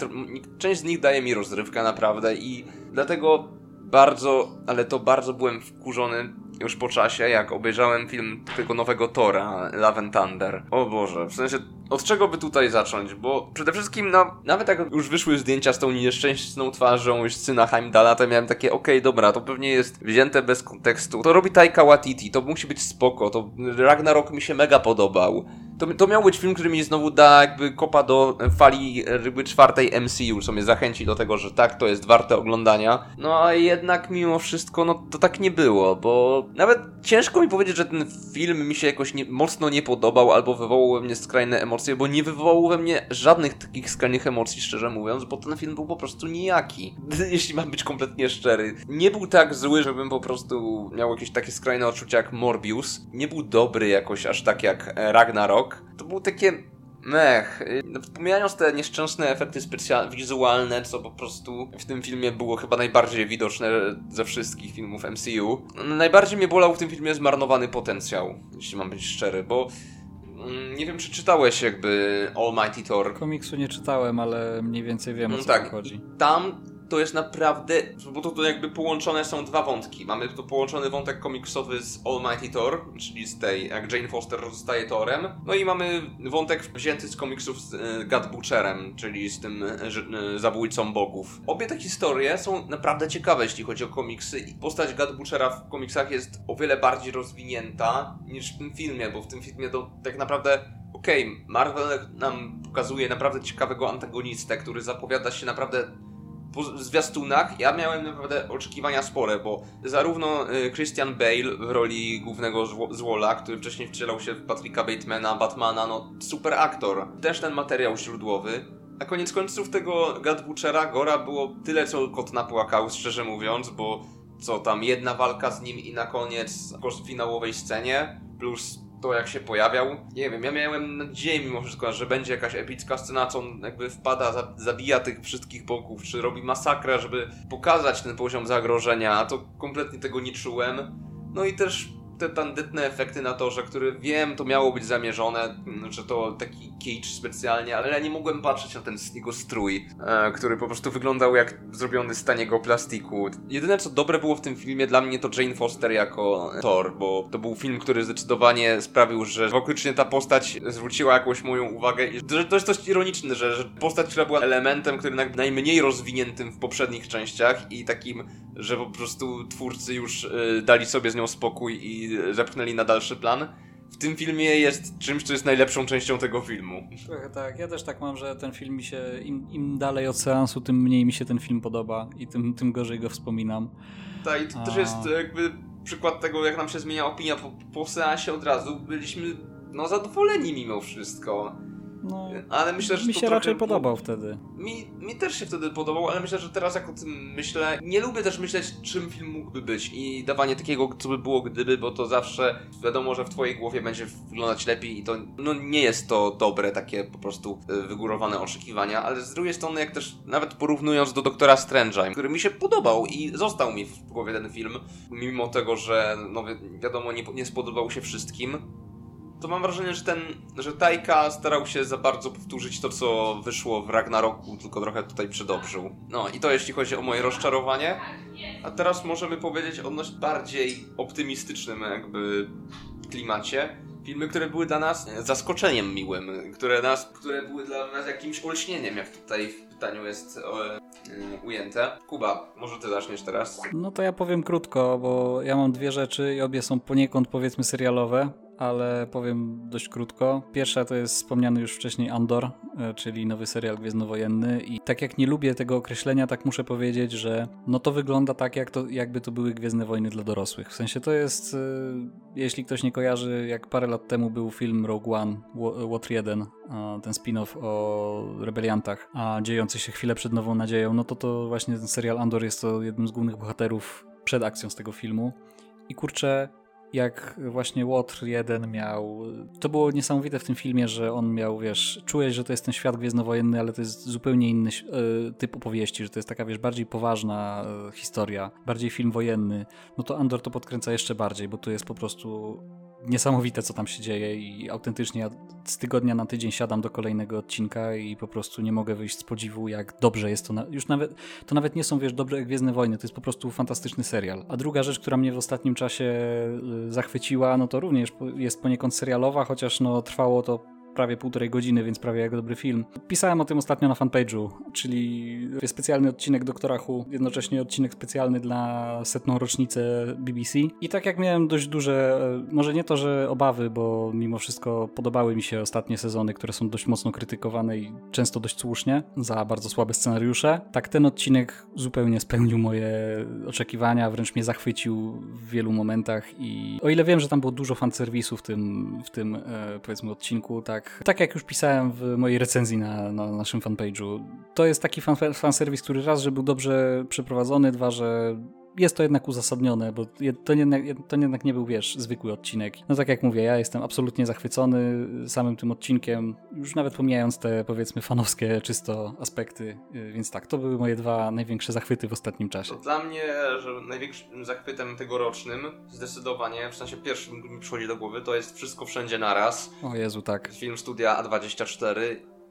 część z nich daje mi rozrywkę naprawdę. I dlatego bardzo, ale to bardzo byłem wkurzony już po czasie, jak obejrzałem film tego nowego Tora, Love and Thunder. O Boże, w sensie, od czego by tutaj zacząć? Bo przede wszystkim, no, nawet jak już wyszły zdjęcia z tą nieszczęsną twarzą już syna Heimdala, to miałem takie, okej, okay, dobra, to pewnie jest wzięte bez kontekstu. To robi Taika Waititi, to musi być spoko, to Ragnarok mi się mega podobał. To, to miał być film, który mi znowu da jakby kopa do fali ryby czwartej MCU, co mnie zachęci do tego, że tak, to jest warte oglądania. No a jednak mimo wszystko, no to tak nie było, bo nawet ciężko mi powiedzieć, że ten film mi się jakoś nie, mocno nie podobał albo wywołał we mnie skrajne emocje, bo nie wywołał we mnie żadnych takich skrajnych emocji, szczerze mówiąc, bo ten film był po prostu nijaki. Jeśli mam być kompletnie szczery. Nie był tak zły, żebym po prostu miał jakieś takie skrajne odczucia jak Morbius. Nie był dobry jakoś aż tak jak Ragnarok. To był takie Mech. No, pomijając te nieszczęsne efekty specjalne, wizualne, co po prostu w tym filmie było chyba najbardziej widoczne ze wszystkich filmów MCU, najbardziej mnie bolał w tym filmie zmarnowany potencjał, jeśli mam być szczery, bo nie wiem, czy czytałeś jakby Almighty Thor. Komiksu nie czytałem, ale mniej więcej wiem o co tak, chodzi. Tam to jest naprawdę, bo to, to jakby połączone są dwa wątki. Mamy tu połączony wątek komiksowy z Almighty Thor, czyli z tej, jak Jane Foster zostaje Thorem. No i mamy wątek wzięty z komiksów z e, God Butcherem, czyli z tym e, e, zabójcą bogów. Obie te historie są naprawdę ciekawe, jeśli chodzi o komiksy. I postać God Butchera w komiksach jest o wiele bardziej rozwinięta niż w tym filmie, bo w tym filmie to tak naprawdę okej, okay, Marvel nam pokazuje naprawdę ciekawego antagonistę, który zapowiada się naprawdę zwiastunach ja miałem naprawdę oczekiwania spore, bo zarówno y, Christian Bale w roli głównego złola, który wcześniej wcielał się w Patricka Batemana, Batmana, no super aktor. Też ten materiał źródłowy. A koniec końców tego God Butchera, Gora było tyle, co kot napłakał, szczerze mówiąc, bo co tam, jedna walka z nim i na koniec w finałowej scenie, plus to jak się pojawiał. Nie wiem, ja miałem nadzieję mimo wszystko, że będzie jakaś epicka scena, co on jakby wpada, zabija tych wszystkich bogów, czy robi masakrę, żeby pokazać ten poziom zagrożenia, a to kompletnie tego nie czułem. No i też te tandetne efekty na torze, które wiem, to miało być zamierzone, że to taki cage specjalnie, ale ja nie mogłem patrzeć na ten jego strój, e, który po prostu wyglądał jak zrobiony z taniego plastiku. Jedyne co dobre było w tym filmie dla mnie to Jane Foster jako Thor, bo to był film, który zdecydowanie sprawił, że faktycznie ta postać zwróciła jakąś moją uwagę i że to jest dość ironiczne, że, że postać, która była elementem, który najmniej rozwiniętym w poprzednich częściach i takim, że po prostu twórcy już y, dali sobie z nią spokój i zepchnęli na dalszy plan. W tym filmie jest czymś, co jest najlepszą częścią tego filmu. Trochę tak, ja też tak mam, że ten film mi się, im, im dalej od seansu, tym mniej mi się ten film podoba i tym, tym gorzej go wspominam. Tak, i to A... też jest jakby przykład tego, jak nam się zmienia opinia po, po seansie od razu. Byliśmy no zadowoleni mimo wszystko. No, ale myślę, że mi się raczej podobał wtedy. Mi, mi też się wtedy podobał, ale myślę, że teraz jak o tym myślę, nie lubię też myśleć, czym film mógłby być i dawanie takiego, co by było gdyby, bo to zawsze wiadomo, że w twojej głowie będzie wyglądać lepiej i to no, nie jest to dobre, takie po prostu e, wygórowane oczekiwania, ale z drugiej strony, jak też nawet porównując do Doktora Strange'a, który mi się podobał i został mi w głowie ten film, mimo tego, że no wiadomo, nie, nie spodobał się wszystkim, to mam wrażenie, że ten, że Taika starał się za bardzo powtórzyć to, co wyszło w Ragnaroku, tylko trochę tutaj przedobrzył. No i to jeśli chodzi o moje rozczarowanie. A teraz możemy powiedzieć o dość bardziej optymistycznym jakby klimacie. Filmy, które były dla nas zaskoczeniem miłym, które, nas, które były dla nas jakimś olśnieniem, jak tutaj w pytaniu jest e, ujęte. Kuba, może ty zaczniesz teraz? No to ja powiem krótko, bo ja mam dwie rzeczy i obie są poniekąd powiedzmy serialowe ale powiem dość krótko. Pierwsza to jest wspomniany już wcześniej Andor, e, czyli nowy serial gwiezdnowojenny i tak jak nie lubię tego określenia, tak muszę powiedzieć, że no to wygląda tak, jak to, jakby to były Gwiezdne Wojny dla dorosłych. W sensie to jest, e, jeśli ktoś nie kojarzy, jak parę lat temu był film Rogue One, Łotr 1, ten spin-off o rebeliantach, a dziejący się chwilę przed Nową Nadzieją, no to to właśnie ten serial Andor jest to jednym z głównych bohaterów przed akcją z tego filmu. I kurczę, jak właśnie Łotr jeden miał. To było niesamowite w tym filmie, że on miał, wiesz, czułeś, że to jest ten świat gwiezdnowojenny, ale to jest zupełnie inny y, typ opowieści, że to jest taka, wiesz, bardziej poważna y, historia, bardziej film wojenny. No to Andor to podkręca jeszcze bardziej, bo tu jest po prostu niesamowite, co tam się dzieje i autentycznie ja z tygodnia na tydzień siadam do kolejnego odcinka i po prostu nie mogę wyjść z podziwu, jak dobrze jest to. Na... Już nawet, to nawet nie są, wiesz, dobre Gwiezdne Wojny, to jest po prostu fantastyczny serial. A druga rzecz, która mnie w ostatnim czasie y, zachwyciła, no to również jest poniekąd serialowa, chociaż no trwało to prawie półtorej godziny, więc prawie jak dobry film. Pisałem o tym ostatnio na fanpage'u, czyli specjalny odcinek Doktora Who, jednocześnie odcinek specjalny dla setną rocznicę BBC. I tak jak miałem dość duże, e, może nie to, że obawy, bo mimo wszystko podobały mi się ostatnie sezony, które są dość mocno krytykowane i często dość słusznie za bardzo słabe scenariusze, tak ten odcinek zupełnie spełnił moje oczekiwania, wręcz mnie zachwycił w wielu momentach i o ile wiem, że tam było dużo fanserwisu w tym, w tym e, powiedzmy odcinku, tak tak, jak już pisałem w mojej recenzji na, na naszym fanpage'u, to jest taki fan, fanserwis, który raz, że był dobrze przeprowadzony, dwa, że jest to jednak uzasadnione, bo to jednak, to jednak nie był, wiesz, zwykły odcinek. No tak jak mówię, ja jestem absolutnie zachwycony samym tym odcinkiem, już nawet pomijając te, powiedzmy, fanowskie czysto aspekty, więc tak, to były moje dwa największe zachwyty w ostatnim czasie. To dla mnie, że największym zachwytem tegorocznym, zdecydowanie, w sensie pierwszym mi przychodzi do głowy, to jest Wszystko Wszędzie Naraz. O Jezu, tak. Film studia A24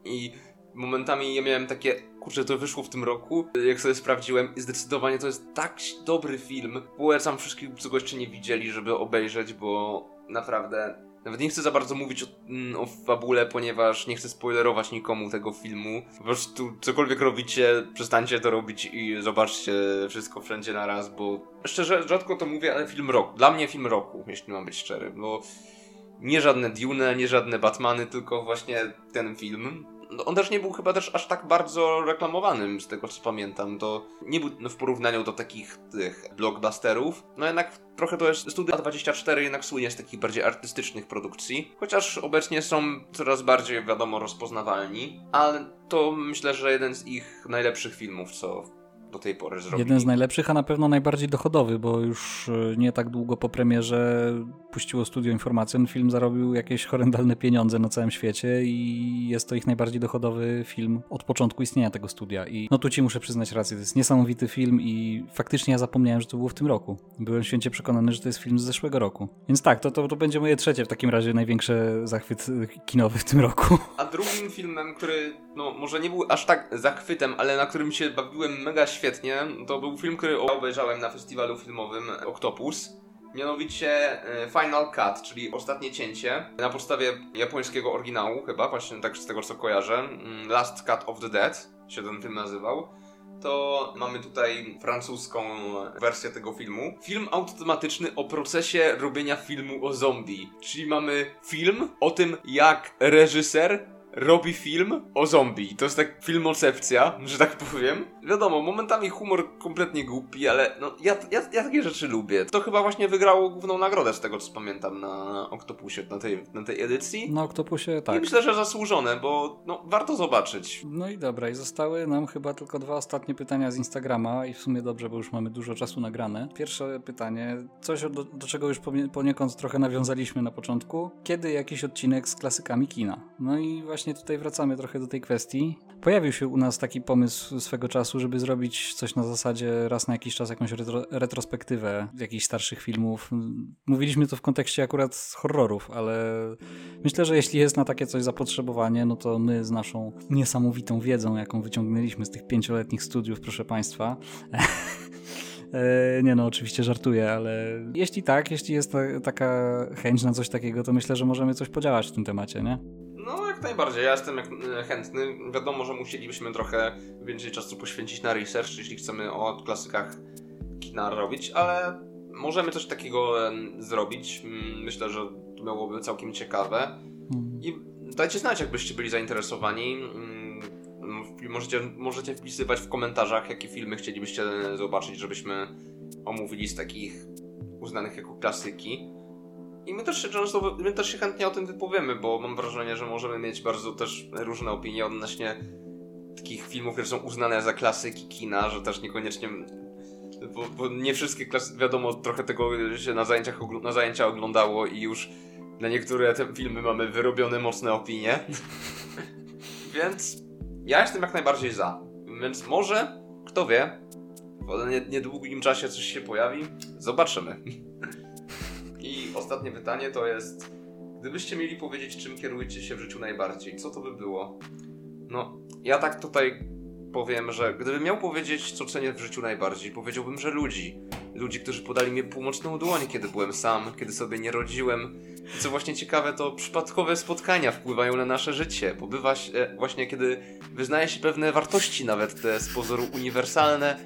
i momentami ja miałem takie, kurczę, to wyszło w tym roku, jak sobie sprawdziłem i zdecydowanie to jest tak dobry film. Polecam wszystkich, co go jeszcze nie widzieli, żeby obejrzeć, bo naprawdę nawet nie chcę za bardzo mówić o, mm, o fabule, ponieważ nie chcę spoilerować nikomu tego filmu. Po prostu cokolwiek robicie, przestańcie to robić i zobaczcie wszystko wszędzie na raz, bo szczerze, rzadko to mówię, ale film roku. Dla mnie film roku, jeśli mam być szczery, bo nie żadne Dune, nie żadne Batmany, tylko właśnie ten film on też nie był chyba też aż tak bardzo reklamowanym, z tego co pamiętam. To nie był no, w porównaniu do takich tych blockbusterów. No jednak trochę to jest Studio A24 jednak słynie z takich bardziej artystycznych produkcji. Chociaż obecnie są coraz bardziej, wiadomo, rozpoznawalni. Ale to myślę, że jeden z ich najlepszych filmów, co do tej pory zrobili. Jeden z najlepszych, a na pewno najbardziej dochodowy, bo już e, nie tak długo po premierze puściło studio informację. Film zarobił jakieś horrendalne pieniądze na całym świecie i jest to ich najbardziej dochodowy film od początku istnienia tego studia. I no tu ci muszę przyznać rację, to jest niesamowity film i faktycznie ja zapomniałem, że to było w tym roku. Byłem święcie przekonany, że to jest film z zeszłego roku. Więc tak, to, to, to będzie moje trzecie w takim razie największy zachwyt e, kinowy w tym roku. A drugim filmem, który no może nie był aż tak zachwytem, ale na którym się bawiłem mega świetnie, to był film, który obejrzałem na festiwalu filmowym Octopus. Mianowicie e, Final Cut, czyli ostatnie cięcie, na podstawie japońskiego oryginału chyba, właśnie tak z tego co kojarzę. mm, Last Cut of the Dead się ten film nazywał. To mamy tutaj francuską wersję tego filmu. Film automatyczny o procesie robienia filmu o zombie. Czyli mamy film o tym, jak reżyser robi film o zombie. To jest tak filmocepcja, że tak powiem. Wiadomo, momentami humor kompletnie głupi, ale no ja, ja, ja takie rzeczy lubię. To chyba właśnie wygrało główną nagrodę z tego co pamiętam na Octopusie, na tej, na tej edycji. Na Octopusie I tak. myślę, że zasłużone, bo no, warto zobaczyć. No i dobra, i zostały nam chyba tylko dwa ostatnie pytania z Instagrama i w sumie dobrze, bo już mamy dużo czasu nagrane. Pierwsze pytanie, coś do, do czego już poniekąd trochę nawiązaliśmy na początku. Kiedy jakiś odcinek z klasykami kina? No i właśnie tutaj wracamy trochę do tej kwestii. Pojawił się u nas taki pomysł swego czasu, żeby zrobić coś na zasadzie raz na jakiś czas jakąś retro- retrospektywę jakichś starszych filmów. Mówiliśmy to w kontekście akurat horrorów, ale myślę, że jeśli jest na takie coś zapotrzebowanie, no to my z naszą niesamowitą wiedzą, jaką wyciągnęliśmy z tych pięcioletnich studiów, proszę Państwa. E, Nie no, oczywiście żartuję, ale jeśli tak, jeśli jest ta, taka chęć na coś takiego, to myślę, że możemy coś podziałać w tym temacie, nie? No, jak najbardziej. Ja jestem e, chętny. Wiadomo, że musielibyśmy trochę więcej czasu poświęcić na research, jeśli chcemy o klasykach kina robić, ale możemy coś takiego zrobić. Mm, Myślę, że to byłoby całkiem ciekawe. Hmm. I dajcie znać, jakbyście byli zainteresowani. Mm, Możecie, możecie wpisywać w komentarzach, jakie filmy chcielibyście zobaczyć, żebyśmy omówili z takich uznanych jako klasyki. I my też się często, my też się chętnie o tym wypowiemy, bo mam wrażenie, że możemy mieć bardzo też różne opinie odnośnie takich filmów, które są uznane za klasyki kina, że też niekoniecznie bo, bo nie wszystkie klasy, wiadomo, trochę tego się na zajęciach na zajęcia oglądało i już na niektóre te filmy mamy wyrobione mocne opinie. Więc ja jestem jak najbardziej za. Więc może, kto wie, w nie- niedługim czasie coś się pojawi. Zobaczymy. I ostatnie pytanie to jest: gdybyście mieli powiedzieć, czym kierujecie się w życiu najbardziej, co to by było? No, ja tak tutaj powiem, że gdybym miał powiedzieć, co cenię w życiu najbardziej, powiedziałbym, że ludzi. Ludzi, którzy podali mi półmocną dłoń, kiedy byłem sam, kiedy sobie nie rodziłem. I co właśnie ciekawe, to przypadkowe spotkania wpływają na nasze życie, bo bywa się, właśnie kiedy wyznaje się pewne wartości, nawet te z pozoru uniwersalne,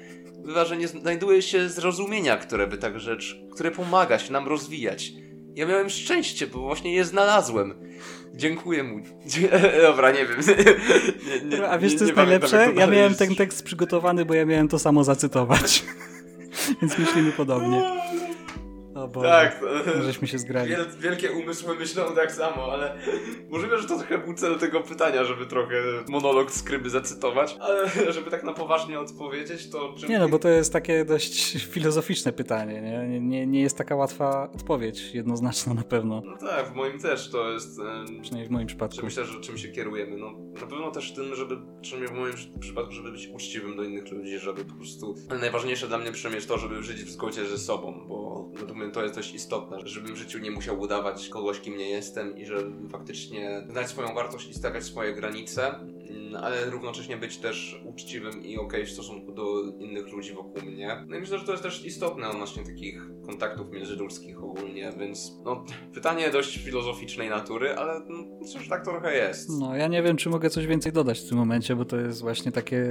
bywa, że nie znajduje się zrozumienia, które by tak rzecz, które pomaga się nam rozwijać. Ja miałem szczęście, bo właśnie je znalazłem. Dziękuję mu. Dobra, nie wiem. Nie, nie, A wiesz, co jest najlepsze? Ja miałem ten tekst przygotowany, bo ja miałem to samo zacytować. Więc myślimy podobnie. O Boże, Tak, żeśmy się zgrali. wiel, wielkie umysły myślą tak samo, ale możliwe, że to trochę był cel tego pytania, żeby trochę monolog skryby zacytować, ale żeby tak na poważnie odpowiedzieć, to czym Nie no, bo to jest takie dość filozoficzne pytanie, nie? Nie, nie, jest taka łatwa odpowiedź, jednoznaczna na pewno. No tak, w moim też to jest... Przynajmniej w moim przypadku. Myślę, że czym się kierujemy? No, na pewno też tym, żeby, przynajmniej w moim przy- przypadku, żeby być uczciwym do innych ludzi, żeby po prostu... Ale najważniejsze dla mnie przynajmniej jest to, żeby żyć w zgodzie ze sobą, bo to jest dość istotne, żebym w życiu nie musiał udawać kogoś, kim nie jestem i żebym faktycznie znać swoją wartość i stawiać swoje granice, ale równocześnie być też uczciwym i okej w stosunku do innych ludzi wokół mnie. No i myślę, że to jest też istotne odnośnie takich kontaktów międzyludzkich ogólnie, więc no, pytanie dość filozoficznej natury, ale no, tak trochę jest. No, ja nie wiem, czy mogę coś więcej dodać w tym momencie, bo to jest właśnie takie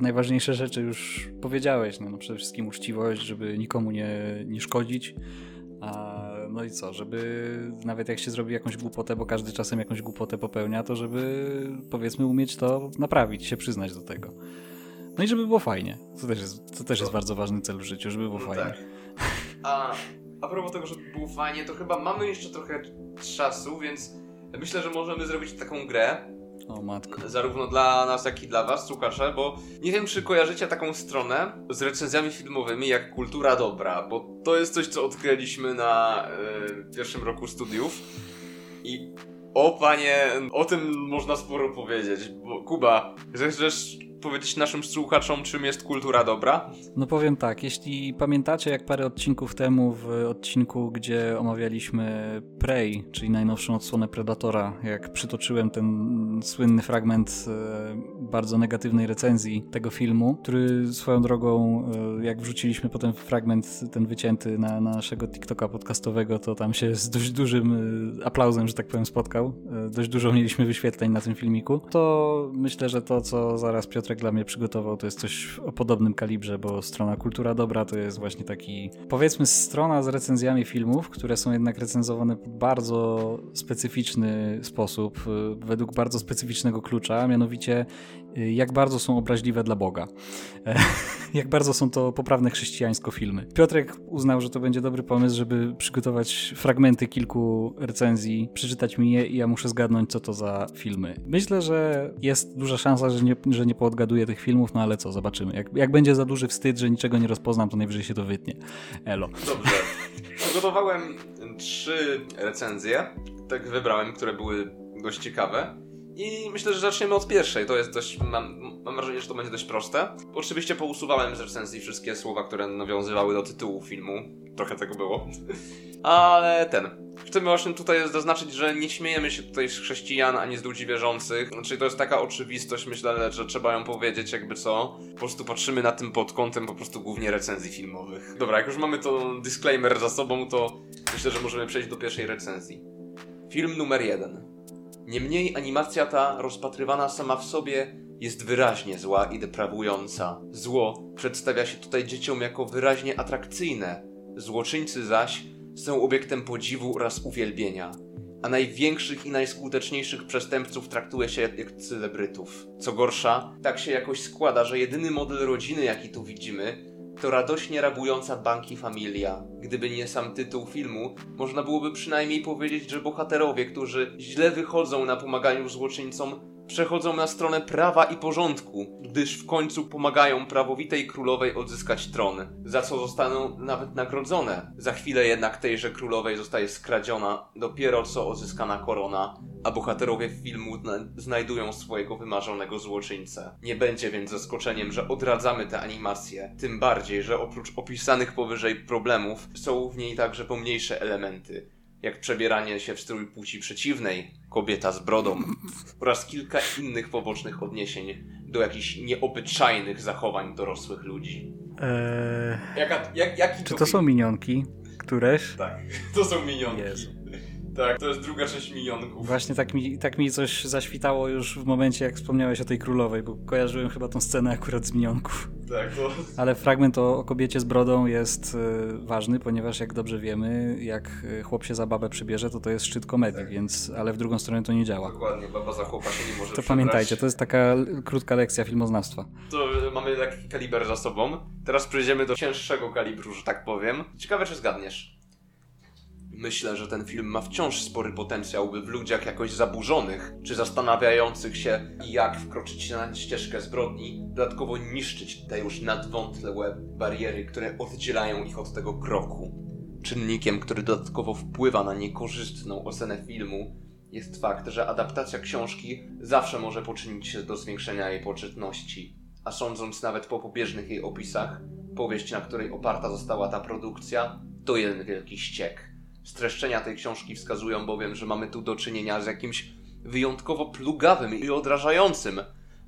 najważniejsze rzeczy już powiedziałeś. No, no przede wszystkim uczciwość, żeby nikomu nie, nie szkodzić. A, no i co, żeby nawet jak się zrobi jakąś głupotę, bo każdy czasem jakąś głupotę popełnia, to żeby powiedzmy umieć to naprawić, się przyznać do tego. No i żeby było fajnie. To też jest, to też jest bardzo ważny cel w życiu, żeby było No fajnie. tak. A, a propos tego, żeby było fajnie, to chyba mamy jeszcze trochę czasu, więc myślę, że możemy zrobić taką grę. O matko. Zarówno dla nas, jak i dla was, słuchacze, bo nie wiem, czy kojarzycie taką stronę z recenzjami filmowymi jak Kultura Dobra, bo to jest coś, co odkryliśmy na e, pierwszym roku studiów i o panie, o tym można sporo powiedzieć, bo Kuba, chcesz powiedzieć naszym słuchaczom, czym jest kultura dobra? No powiem tak, jeśli pamiętacie, jak parę odcinków temu, w odcinku, gdzie omawialiśmy Prey, czyli najnowszą odsłonę Predatora, jak przytoczyłem ten słynny fragment e, bardzo negatywnej recenzji tego filmu, który swoją drogą, e, jak wrzuciliśmy potem fragment ten wycięty na, na naszego TikToka podcastowego, to tam się z dość dużym e, aplauzem, że tak powiem, spotkał. Dość dużo mieliśmy wyświetleń na tym filmiku. To myślę, że to, co zaraz Piotrek Piotrek dla mnie przygotował, to jest coś o podobnym kalibrze, bo strona Kultura Dobra to jest właśnie taki, powiedzmy, strona z recenzjami filmów, które są jednak recenzowane w bardzo specyficzny sposób, y, według bardzo specyficznego klucza, mianowicie jak bardzo są obraźliwe dla Boga. jak bardzo są to poprawne chrześcijańsko filmy. Piotrek uznał, że to będzie dobry pomysł, żeby przygotować fragmenty kilku recenzji, przeczytać mi je i ja muszę zgadnąć, co to za filmy. Myślę, że jest duża szansa, że nie, że nie poodgaduję odgaduję tych filmów, no ale co, zobaczymy. Jak, jak będzie za duży wstyd, że niczego nie rozpoznam, to najwyżej się to wytnie. Elo. Dobrze. Przygotowałem trzy recenzje. Tak wybrałem, które były dość ciekawe. I myślę, że zaczniemy od pierwszej. To jest dość. Mam, mam wrażenie, że to będzie dość proste. Oczywiście pousuwałem z recenzji wszystkie słowa, które nawiązywały do tytułu filmu. Trochę tego było. Ale ten. Chcemy właśnie tutaj zaznaczyć, że nie śmiejemy się tutaj z chrześcijan ani z ludzi wierzących. Znaczy to jest taka oczywistość, myślę, że trzeba ją powiedzieć, jakby co. Po prostu patrzymy na tym pod kątem po prostu głównie recenzji filmowych. Dobra, jak już mamy to disclaimer za sobą, to myślę, że możemy przejść do pierwszej recenzji. Film numer jeden. Niemniej animacja ta, rozpatrywana sama w sobie, jest wyraźnie zła i deprawująca. Zło przedstawia się tutaj dzieciom jako wyraźnie atrakcyjne. Złoczyńcy zaś są obiektem podziwu oraz uwielbienia, a największych i najskuteczniejszych przestępców traktuje się jak celebrytów. Co gorsza, tak się jakoś składa, że jedyny model rodziny, jaki tu widzimy, to radośnie rabująca banki familia. Gdyby nie sam tytuł filmu, można byłoby przynajmniej powiedzieć, że bohaterowie, którzy źle wychodzą na pomaganiu złoczyńcom, przechodzą na stronę prawa i porządku, gdyż w końcu pomagają prawowitej królowej odzyskać tron, za co zostaną nawet nagrodzone. Za chwilę jednak tejże królowej zostaje skradziona dopiero co odzyskana korona, a bohaterowie filmu znajdują swojego wymarzonego złoczyńcę. Nie będzie więc zaskoczeniem, że odradzamy tę animację, tym bardziej, że oprócz opisanych powyżej problemów są w niej także pomniejsze elementy, jak przebieranie się w strój płci przeciwnej, kobieta z brodą oraz kilka innych pobocznych odniesień do jakichś nieobyczajnych zachowań dorosłych ludzi. Eee... Jaka, jak, jaki Czy to, to są minionki? Któreś? Tak, to są minionki. Jezu. Tak, to jest druga część minionków. Właśnie tak mi, tak mi coś zaświtało już w momencie, jak wspomniałeś o tej królowej, bo kojarzyłem chyba tą scenę akurat z minionków. Tak, to... Ale fragment o, o kobiecie z brodą jest y, ważny, ponieważ jak dobrze wiemy, jak e, chłop się za babę przybierze, to to jest szczyt komedii, tak. więc, ale w drugą stronę to nie działa. Dokładnie, baba za chłopa się nie może To przebrać. pamiętajcie, to jest taka krótka lekcja filmoznawstwa. To mamy taki kaliber za sobą. Teraz przejdziemy do cięższego kalibru, że tak powiem. Ciekawe, czy zgadniesz. Myślę, że ten film ma wciąż spory potencjał, by w ludziach jakoś zaburzonych, czy zastanawiających się, jak wkroczyć na ścieżkę zbrodni, dodatkowo niszczyć te już nadwątle bariery, które oddzielają ich od tego kroku. Czynnikiem, który dodatkowo wpływa na niekorzystną ocenę filmu, jest fakt, że adaptacja książki zawsze może poczynić się do zwiększenia jej poczytności. A sądząc nawet po pobieżnych jej opisach, powieść, na której oparta została ta produkcja, to jeden wielki ściek. Streszczenia tej książki wskazują bowiem, że mamy tu do czynienia z jakimś wyjątkowo plugawym i odrażającym,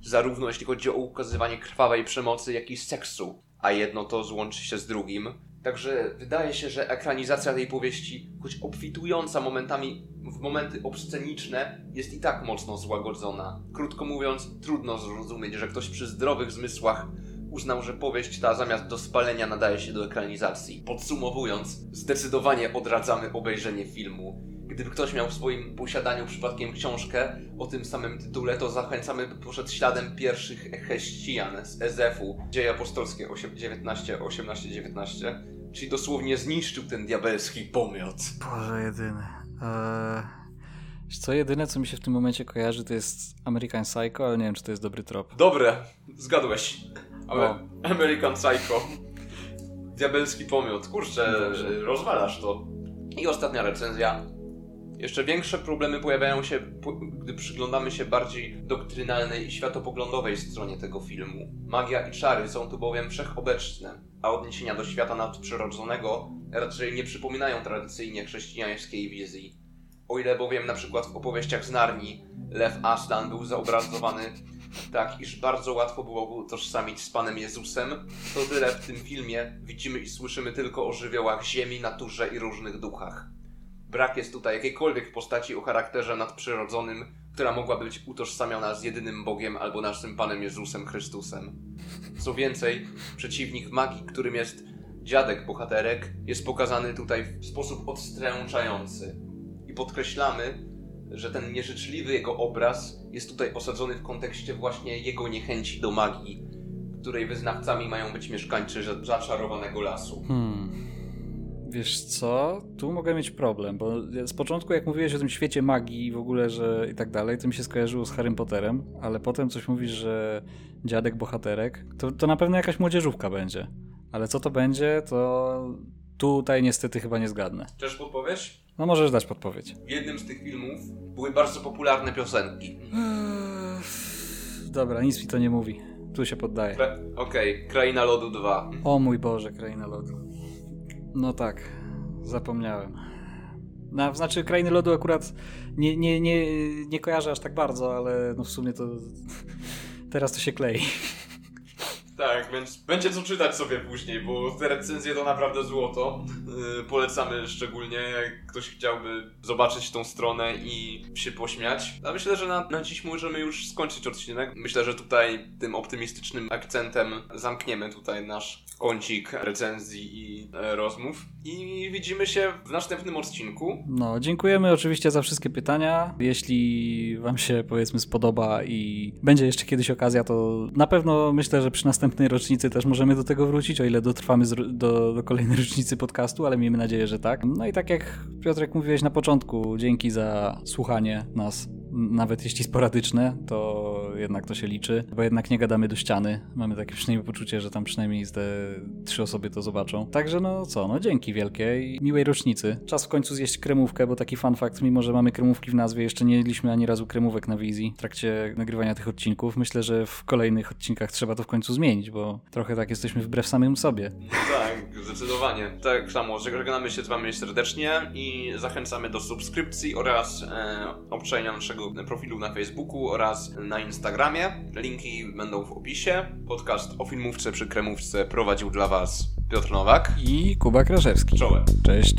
zarówno jeśli chodzi o ukazywanie krwawej przemocy, jak i seksu, a jedno to złączy się z drugim. Także wydaje się, że ekranizacja tej powieści, choć obfitująca momentami w momenty obsceniczne, jest i tak mocno złagodzona. Krótko mówiąc, trudno zrozumieć, że ktoś przy zdrowych zmysłach uznał, że powieść ta zamiast do spalenia nadaje się do ekranizacji. Podsumowując, zdecydowanie odradzamy obejrzenie filmu. Gdyby ktoś miał w swoim posiadaniu przypadkiem książkę o tym samym tytule, to zachęcamy, by poszedł śladem pierwszych chrześcijan z Ezefu, Dzieje Apostolskie 19-18-19, czyli dosłownie zniszczył ten diabelski pomiot. Boże jedyny. Eee... Co jedyne, co mi się w tym momencie kojarzy, to jest American Psycho, ale nie wiem, czy to jest dobry trop. Dobre, zgadłeś. Ale No. American Psycho. Diabelski pomiot. Kurczę, Dobrze. rozwalasz to. I ostatnia recenzja. Jeszcze większe problemy pojawiają się, gdy przyglądamy się bardziej doktrynalnej i światopoglądowej stronie tego filmu. Magia i czary są tu bowiem wszechobecne, a odniesienia do świata nadprzyrodzonego raczej nie przypominają tradycyjnie chrześcijańskiej wizji. O ile bowiem na przykład w opowieściach z Narni Lew Aslan był zaobrazowany tak, iż bardzo łatwo było go utożsamić z Panem Jezusem, to tyle w tym filmie widzimy i słyszymy tylko o żywiołach ziemi, naturze i różnych duchach. Brak jest tutaj jakiejkolwiek postaci o charakterze nadprzyrodzonym, która mogłaby być utożsamiona z jedynym Bogiem albo naszym Panem Jezusem Chrystusem. Co więcej, przeciwnik magii, którym jest dziadek bohaterek, jest pokazany tutaj w sposób odstręczający. I podkreślamy, że ten nieżyczliwy jego obraz jest tutaj osadzony w kontekście właśnie jego niechęci do magii, której wyznawcami mają być mieszkańcy za- zaczarowanego lasu. Hmm. Wiesz co? Tu mogę mieć problem, bo z początku jak mówiłeś o tym świecie magii i w ogóle, że i tak dalej, to mi się skojarzyło z Harrym Potterem, ale potem coś mówisz, że dziadek bohaterek, to, to na pewno jakaś młodzieżówka będzie. Ale co to będzie, to tutaj niestety chyba nie zgadnę. Chcesz podpowiedź? No możesz dać podpowiedź. W jednym z tych filmów były bardzo popularne piosenki. Dobra, nic mi to nie mówi. Tu się poddaję. Kra- Okej, Kraina Lodu 2. O mój Boże, Kraina Lodu. No tak, zapomniałem. No, znaczy, Krainy Lodu akurat nie, nie, nie, nie kojarzę aż tak bardzo, ale no w sumie to teraz to się klei. Tak, więc będzie co czytać sobie później, bo te recenzje to naprawdę złoto. Yy, polecamy szczególnie, jak ktoś chciałby zobaczyć tą stronę i się pośmiać. A myślę, że na, na dziś możemy już skończyć odcinek. Myślę, że tutaj tym optymistycznym akcentem zamkniemy tutaj nasz kącik recenzji i e, rozmów. I widzimy się w następnym odcinku. No, dziękujemy oczywiście za wszystkie pytania. Jeśli wam się powiedzmy spodoba i będzie jeszcze kiedyś okazja, to na pewno myślę, że przy następnej rocznicy też możemy do tego wrócić, o ile dotrwamy do, do kolejnej rocznicy podcastu, ale miejmy nadzieję, że tak. No i tak jak Piotrek mówiłeś na początku, dzięki za słuchanie nas, nawet jeśli sporadyczne, to jednak to się liczy, bo jednak nie gadamy do ściany. Mamy takie przynajmniej poczucie, że tam przynajmniej te trzy osoby to zobaczą. Także no co, no dzięki wielkie i miłej rocznicy. Czas w końcu zjeść kremówkę, bo taki fun fact, mimo że mamy kremówki w nazwie, jeszcze nie jedliśmy ani razu kremówek na wizji w trakcie nagrywania tych odcinków. Myślę, że w kolejnych odcinkach trzeba to w końcu zmienić, bo trochę tak jesteśmy wbrew samym sobie. Tak, zdecydowanie. Tak samo, żegnamy się z Wami serdecznie i zachęcamy do subskrypcji oraz e, obczajenia naszego profilu na Facebooku oraz na Instagramie. Linki będą w opisie. Podcast o filmówce przy kremówce prowadził dla Was Piotr Nowak. I Kuba Kraszewski. Czołem. Cześć.